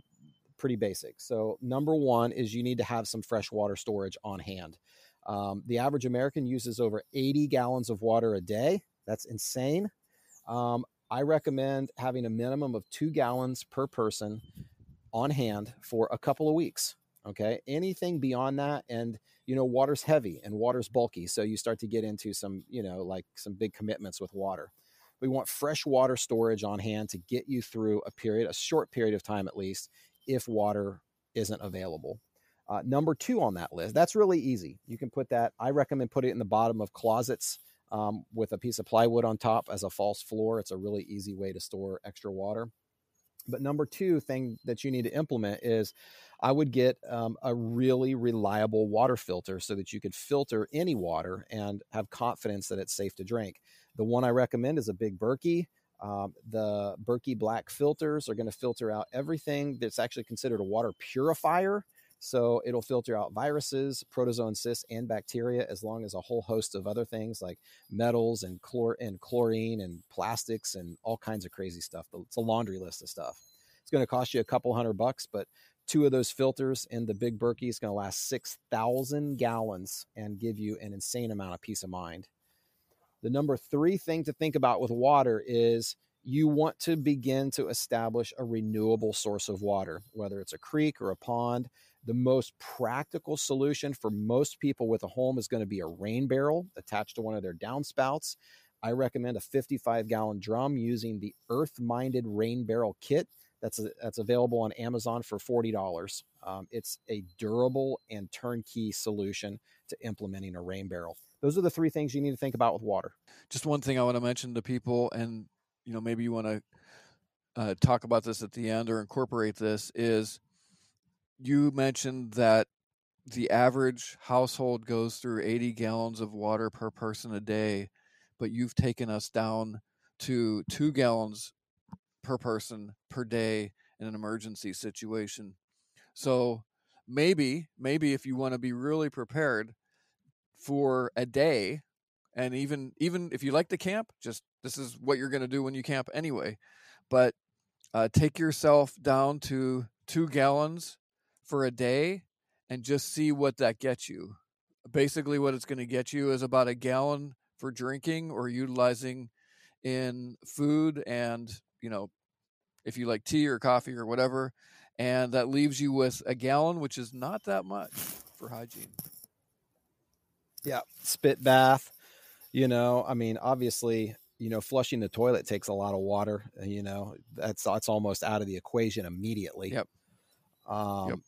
S2: pretty basic. So number one is you need to have some fresh water storage on hand. Um, the average American uses over 80 gallons of water a day. That's insane. Um, I recommend having a minimum of two gallons per person on hand for a couple of weeks. Okay. Anything beyond that, and you know, water's heavy and water's bulky. So you start to get into some, you know, like some big commitments with water. We want fresh water storage on hand to get you through a period, a short period of time at least, if water isn't available. Uh, number two on that list, that's really easy. You can put that, I recommend put it in the bottom of closets um, with a piece of plywood on top as a false floor. It's a really easy way to store extra water. But number two thing that you need to implement is I would get um, a really reliable water filter so that you could filter any water and have confidence that it's safe to drink. The one I recommend is a Big Berkey. Um, the Berkey Black filters are going to filter out everything that's actually considered a water purifier. So it'll filter out viruses, protozoan cysts, and bacteria, as long as a whole host of other things like metals and chlor and chlorine and plastics and all kinds of crazy stuff. It's a laundry list of stuff. It's going to cost you a couple hundred bucks, but two of those filters in the big Berkey is going to last 6,000 gallons and give you an insane amount of peace of mind. The number three thing to think about with water is you want to begin to establish a renewable source of water, whether it's a creek or a pond. The most practical solution for most people with a home is going to be a rain barrel attached to one of their downspouts. I recommend a 55 gallon drum using the EarthMinded rain barrel kit that's a, that's available on Amazon for forty dollars. Um, it's a durable and turnkey solution to implementing a rain barrel. Those are the three things you need to think about with water.
S1: Just one thing I want to mention to people, and you know maybe you want to uh, talk about this at the end or incorporate this is you mentioned that the average household goes through 80 gallons of water per person a day, but you've taken us down to two gallons per person per day in an emergency situation. So maybe, maybe if you want to be really prepared for a day, and even even if you like to camp, just this is what you're going to do when you camp anyway. But uh, take yourself down to two gallons for a day and just see what that gets you. Basically, what it's going to get you is about a gallon for drinking or utilizing in food and you know if you like tea or coffee or whatever and that leaves you with a gallon which is not that much for hygiene
S2: yeah spit bath you know i mean obviously you know flushing the toilet takes a lot of water you know that's that's almost out of the equation immediately
S1: yep
S2: um yep.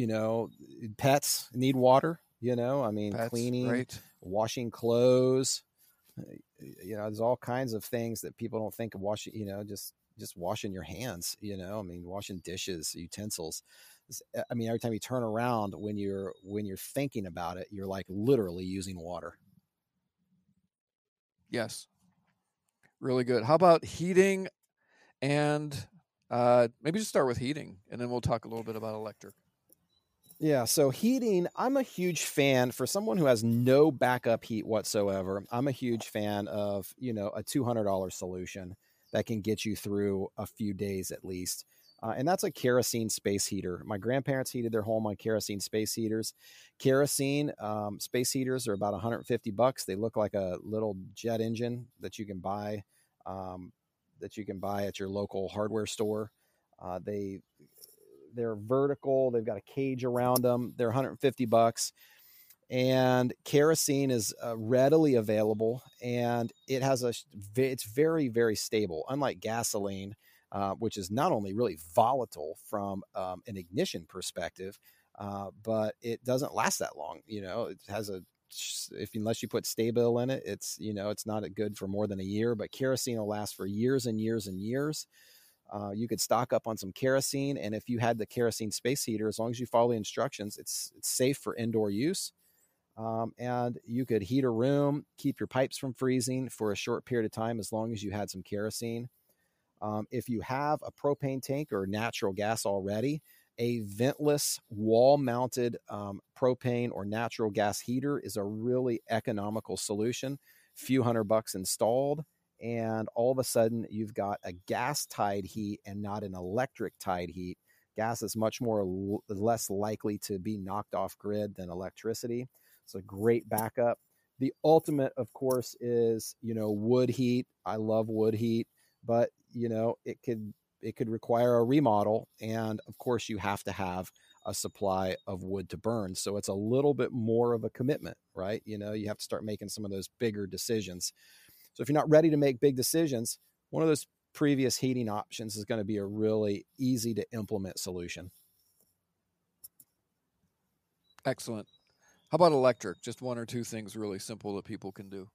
S2: You know pets need water you know i mean
S1: Pets,
S2: cleaning
S1: right.
S2: washing clothes you know there's all kinds of things that people don't think of washing you know just just washing your hands you know i mean washing dishes utensils i mean every time you turn around when you're when you're thinking about it you're like literally using water
S1: yes really good how about heating and Uh, maybe just start with heating, and then we'll talk a little bit about electric.
S2: Yeah, so heating, I'm a huge fan for someone who has no backup heat whatsoever. I'm a huge fan of, you know, a $200 solution that can get you through a few days at least. Uh, and that's a kerosene space heater. My grandparents heated their home on kerosene space heaters. Kerosene um, space heaters are about 150 bucks. They look like a little jet engine that you can buy um, that you can buy at your local hardware store. Uh, they they're vertical. They've got a cage around them. They're 150 bucks. And kerosene is uh, readily available, and it has a. It's very very stable. Unlike gasoline, uh, which is not only really volatile from um, an ignition perspective, uh, but it doesn't last that long. You know, it has a if unless you put Sta-Bil in it, it's you know it's not good for more than a year. But kerosene will last for years and years and years. Uh, you could stock up on some kerosene, and if you had the kerosene space heater, as long as you follow the instructions, it's it's safe for indoor use. Um, and you could heat a room, keep your pipes from freezing for a short period of time, as long as you had some kerosene. Um, if you have a propane tank or natural gas already, a ventless wall mounted um, propane or natural gas heater is a really economical solution. Few hundred bucks installed and all of a sudden you've got a gas tied heat and not an electric tied heat. Gas is much more less likely to be knocked off grid than electricity. It's a great backup. The ultimate, of course, is you know wood heat. I love wood heat, but you know it could it could require a remodel, and of course you have to have a supply of wood to burn. So it's a little bit more of a commitment, right? You know, you have to start making some of those bigger decisions. So if you're not ready to make big decisions, one of those previous heating options is going to be a really easy to implement solution.
S1: Excellent. How about electric? Just one or two things really simple that people can do.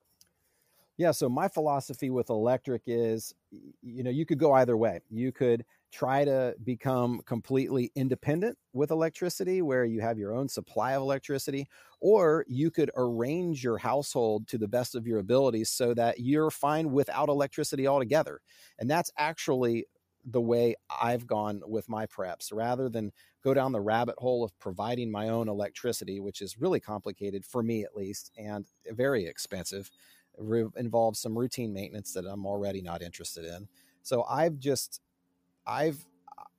S2: Yeah, so my philosophy with electric is you know, you could go either way. You could try to become completely independent with electricity where you have your own supply of electricity or you could arrange your household to the best of your abilities so that you're fine without electricity altogether. And that's actually the way I've gone with my preps. Rather than go down the rabbit hole of providing my own electricity which is really complicated for me at least and very expensive Re- involves some routine maintenance that I'm already not interested in. So I've just I've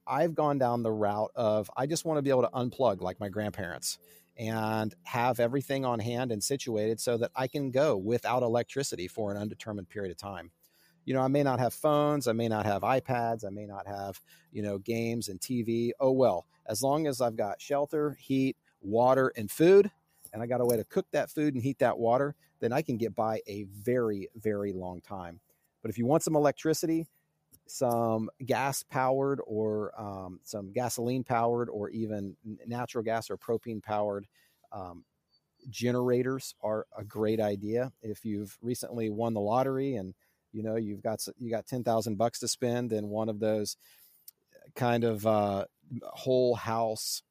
S2: I've gone down the route of I just want to be able to unplug like my grandparents and have everything on hand and situated so that I can go without electricity for an undetermined period of time. You know, I may not have phones, I may not have iPads, I may not have, you know, games and TV. Oh well, as long as I've got shelter, heat, water, and food, and I got a way to cook that food and heat that water, then I can get by a very, very long time. But if you want some electricity, some gas powered or um, some gasoline powered or even natural gas or propane powered um, generators are a great idea. If you've recently won the lottery and you know you've got you got 10,000 bucks to spend then one of those kind of uh, whole house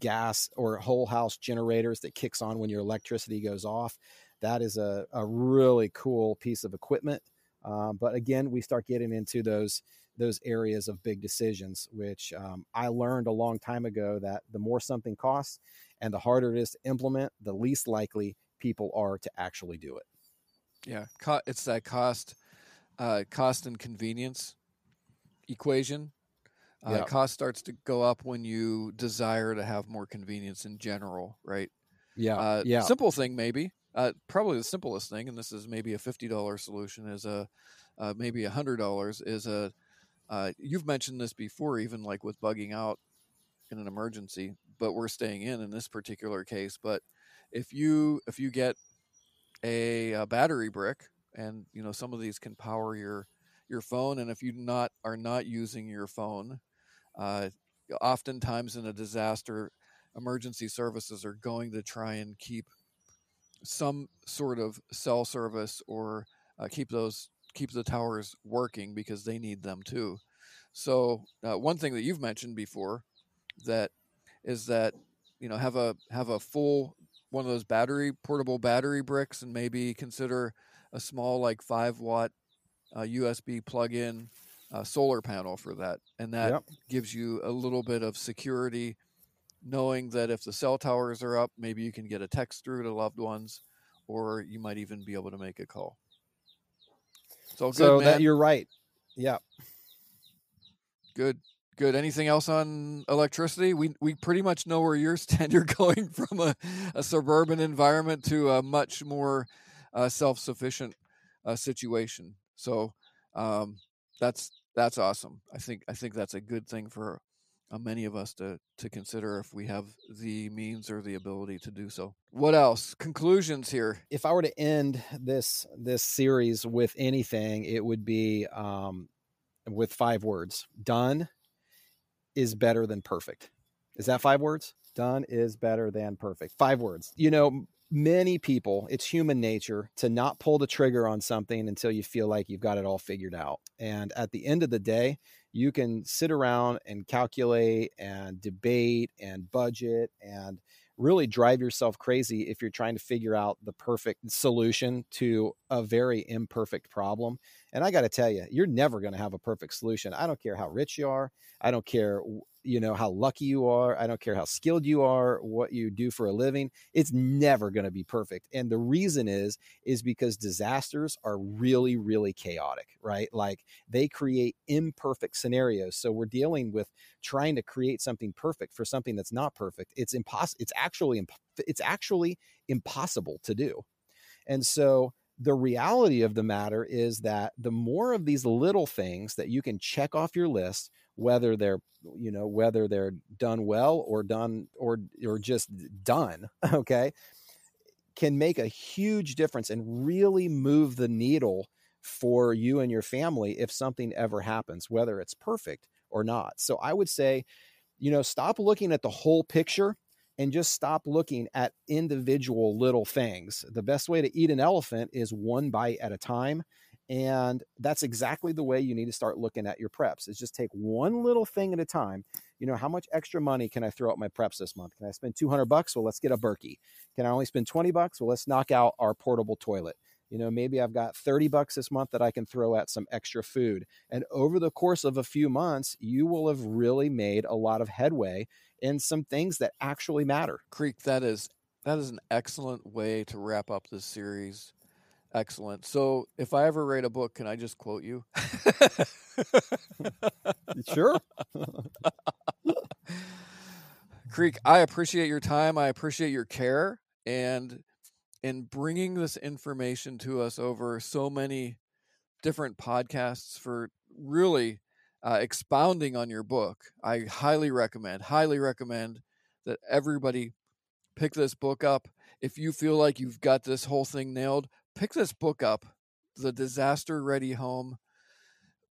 S2: gas or whole house generators that kicks on when your electricity goes off that is a, a really cool piece of equipment um, but again, we start getting into those those areas of big decisions, which um, I learned a long time ago that the more something costs and the harder it is to implement, the least likely people are to actually do it.
S1: Yeah, it's that cost, uh, cost and convenience equation. Uh, yeah. Cost starts to go up when you desire to have more convenience in general, right?
S2: Yeah, uh, yeah.
S1: Simple thing, maybe. Uh, probably the simplest thing, and this is maybe a fifty dollars solution, is a uh, maybe a hundred dollars is a. Uh, you've mentioned this before, even like with bugging out in an emergency, but we're staying in in this particular case. But if you if you get a, a battery brick, and you know some of these can power your your phone, and if you not are not using your phone, uh, oftentimes in a disaster, emergency services are going to try and keep some sort of cell service or uh, keep those keep the towers working because they need them too. So uh, one thing that you've mentioned before that is that you know have a have a full one of those battery portable battery bricks and maybe consider a small like five watt uh, USB plug-in uh, solar panel for that, and that
S2: Yep.
S1: gives you a little bit of security, knowing that if the cell towers are up, maybe you can get a text through to loved ones, or you might even be able to make a call. So good,
S2: so that you're right. Yeah.
S1: Good, good. Anything else on electricity? We we pretty much know where you stand. You're going from a, a suburban environment to a much more uh, self sufficient uh, situation. So um, that's that's awesome. I think I think that's a good thing for uh, many of us to to consider if we have the means or the ability to do so. What else? Conclusions here.
S2: If I were to end this this series with anything, it would be um, with five words. Done is better than perfect. Is that five words? Done is better than perfect. Five words. You know, many people, it's human nature to not pull the trigger on something until you feel like you've got it all figured out. And at the end of the day, you can sit around and calculate and debate and budget and really drive yourself crazy if you're trying to figure out the perfect solution to a very imperfect problem. And I got to tell you, you're never going to have a perfect solution. I don't care how rich you are. I don't care, you know, how lucky you are. I don't care how skilled you are, what you do for a living. It's never going to be perfect. And the reason is is because disasters are really really chaotic, right? Like they create imperfect scenarios. So we're dealing with trying to create something perfect for something that's not perfect. It's impossible. It's actually imp- it's actually impossible to do. And so the reality of the matter is that the more of these little things that you can check off your list whether they're you know whether they're done well or done or or just done okay can make a huge difference and really move the needle for you and your family if something ever happens whether it's perfect or not so i would say you know stop looking at the whole picture and just stop looking at individual little things. The best way to eat an elephant is one bite at a time. And that's exactly the way you need to start looking at your preps. Is just take one little thing at a time. You know, how much extra money can I throw at my preps this month? Can I spend 200 bucks? Well, let's get a Berkey. Can I only spend 20 bucks? Well, let's knock out our portable toilet. You know, maybe I've got 30 bucks this month that I can throw at some extra food. And over the course of a few months, you will have really made a lot of headway in some things that actually matter.
S1: Creek, that is that is an excellent way to wrap up this series. Excellent. So, if I ever write a book, can I just quote you?
S2: sure.
S1: Creek, I appreciate your time. I appreciate your care and in bringing this information to us over so many different podcasts for really uh, expounding on your book. I highly recommend, highly recommend that everybody pick this book up. If you feel like you've got this whole thing nailed, pick this book up, The Disaster Ready Home,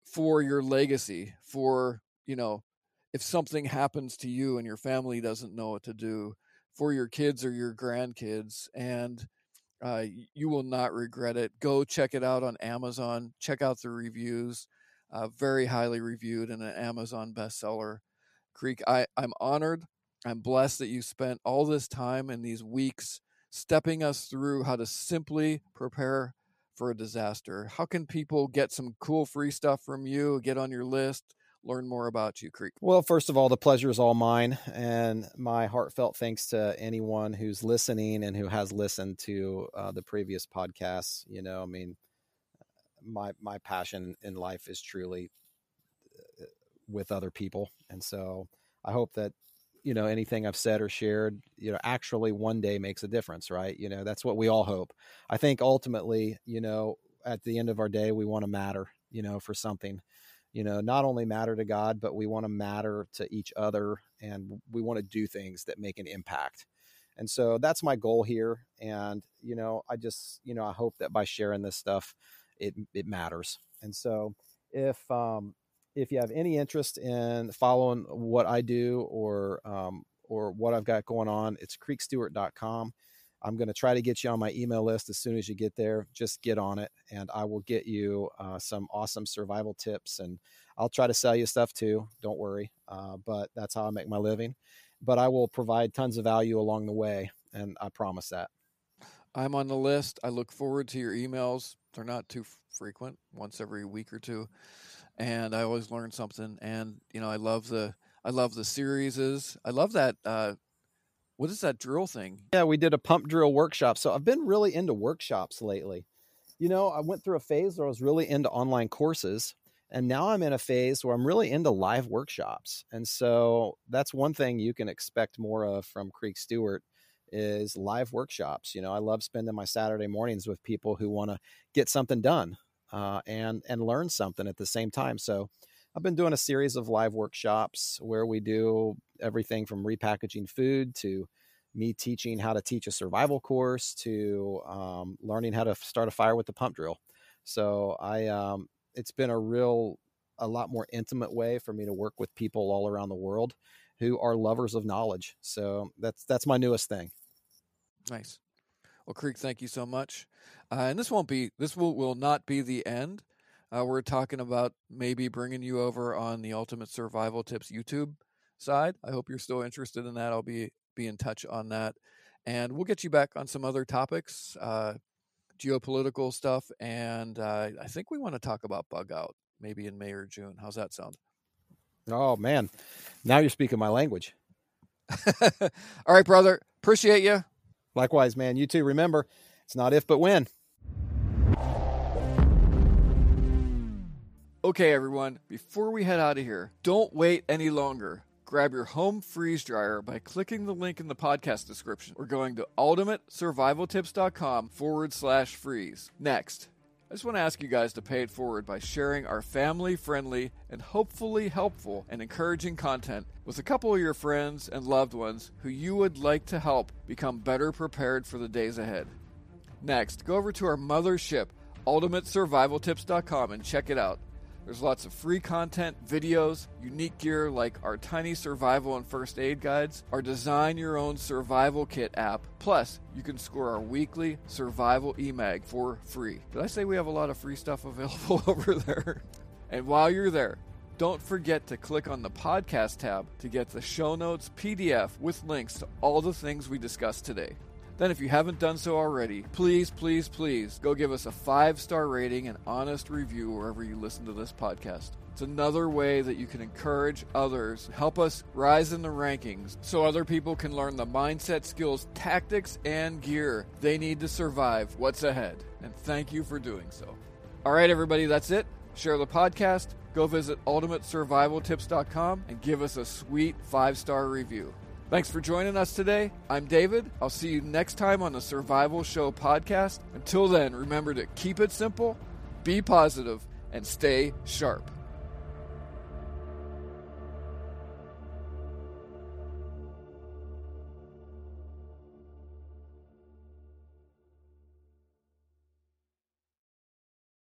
S1: for your legacy, for, you know, if something happens to you and your family doesn't know what to do, for your kids or your grandkids. And uh, you will not regret it. Go check it out on Amazon. Check out the reviews uh, very highly reviewed and an Amazon bestseller. Creek, I, I'm honored. I'm blessed that you spent all this time in these weeks stepping us through how to simply prepare for a disaster. How can people get some cool free stuff from you, get on your list, learn more about you, Creek?
S2: Well, first of all, the pleasure is all mine. And my heartfelt thanks to anyone who's listening and who has listened to uh, the previous podcasts. You know, I mean, my my passion in life is truly uh, with other people and so i hope that you know anything i've said or shared you know actually one day makes a difference right? You know that's what we all hope. I think ultimately you know at the end of our day we want to matter you know for something. You know not only matter to god but we want to matter to each other and we want to do things that make an impact. And so that's my goal here and you know i just you know i hope that by sharing this stuff it it matters. And so if um, if you have any interest in following what I do or um, or what I've got going on, it's creekstewart.com. I'm going to try to get you on my email list as soon as you get there. Just get on it, and I will get you uh, some awesome survival tips. And I'll try to sell you stuff too. Don't worry. Uh, but that's how I make my living. But I will provide tons of value along the way, and I promise that.
S1: I'm on the list. I look forward to your emails. They're not too frequent, once every week or two. And I always learn something. And you know, I love the I love the series. I love that. Uh, what is that drill thing?
S2: Yeah, we did a pump drill workshop. So I've been really into workshops lately. You know, I went through a phase where I was really into online courses, and now I'm in a phase where I'm really into live workshops. And so that's one thing you can expect more of from Creek Stewart is live workshops. You know, I love spending my Saturday mornings with people who want to get something done uh, and and learn something at the same time. So I've been doing a series of live workshops where we do everything from repackaging food to me teaching how to teach a survival course to um, learning how to start a fire with the pump drill. So I, um, it's been a real, a lot more intimate way for me to work with people all around the world who are lovers of knowledge. So that's that's my newest thing.
S1: Nice. Well, Creek, thank you so much. Uh, and this won't be this will will not be the end. Uh, we're talking about maybe bringing you over on the Ultimate Survival Tips YouTube side. I hope you're still interested in that. I'll be be in touch on that, and we'll get you back on some other topics, uh, geopolitical stuff, and uh, I think we want to talk about bug out maybe in May or June. How's that sound?
S2: Oh man, now you're speaking my language.
S1: All right, brother. Appreciate you.
S2: Likewise, man. You too. Remember, it's not if but when.
S1: Okay, everyone, before we head out of here, don't wait any longer. Grab your home freeze dryer by clicking the link in the podcast description or going to ultimatesurvivaltips.com forward slash freeze. Next, I just want to ask you guys to pay it forward by sharing our family friendly and hopefully helpful and encouraging content with a couple of your friends and loved ones who you would like to help become better prepared for the days ahead. Next, go over to our mothership, ultimatesurvivaltips.com, and check it out. There's lots of free content, videos, unique gear like our tiny survival and first aid guides, our design your own survival kit app. Plus, you can score our weekly survival emag for free. Did I say we have a lot of free stuff available over there? And while you're there, don't forget to click on the podcast tab to get the show notes PDF with links to all the things we discussed today. Then, if you haven't done so already, please, please, please go give us a five star rating and honest review wherever you listen to this podcast. It's another way that you can encourage others, help us rise in the rankings so other people can learn the mindset, skills, tactics, and gear they need to survive what's ahead. And thank you for doing so. All right, everybody, that's it. Share the podcast, go visit ultimatesurvivaltips.com, and give us a sweet five star review. Thanks for joining us today. I'm David. I'll see you next time on the Survival Show podcast. Until then, remember to keep it simple, be positive, and stay sharp.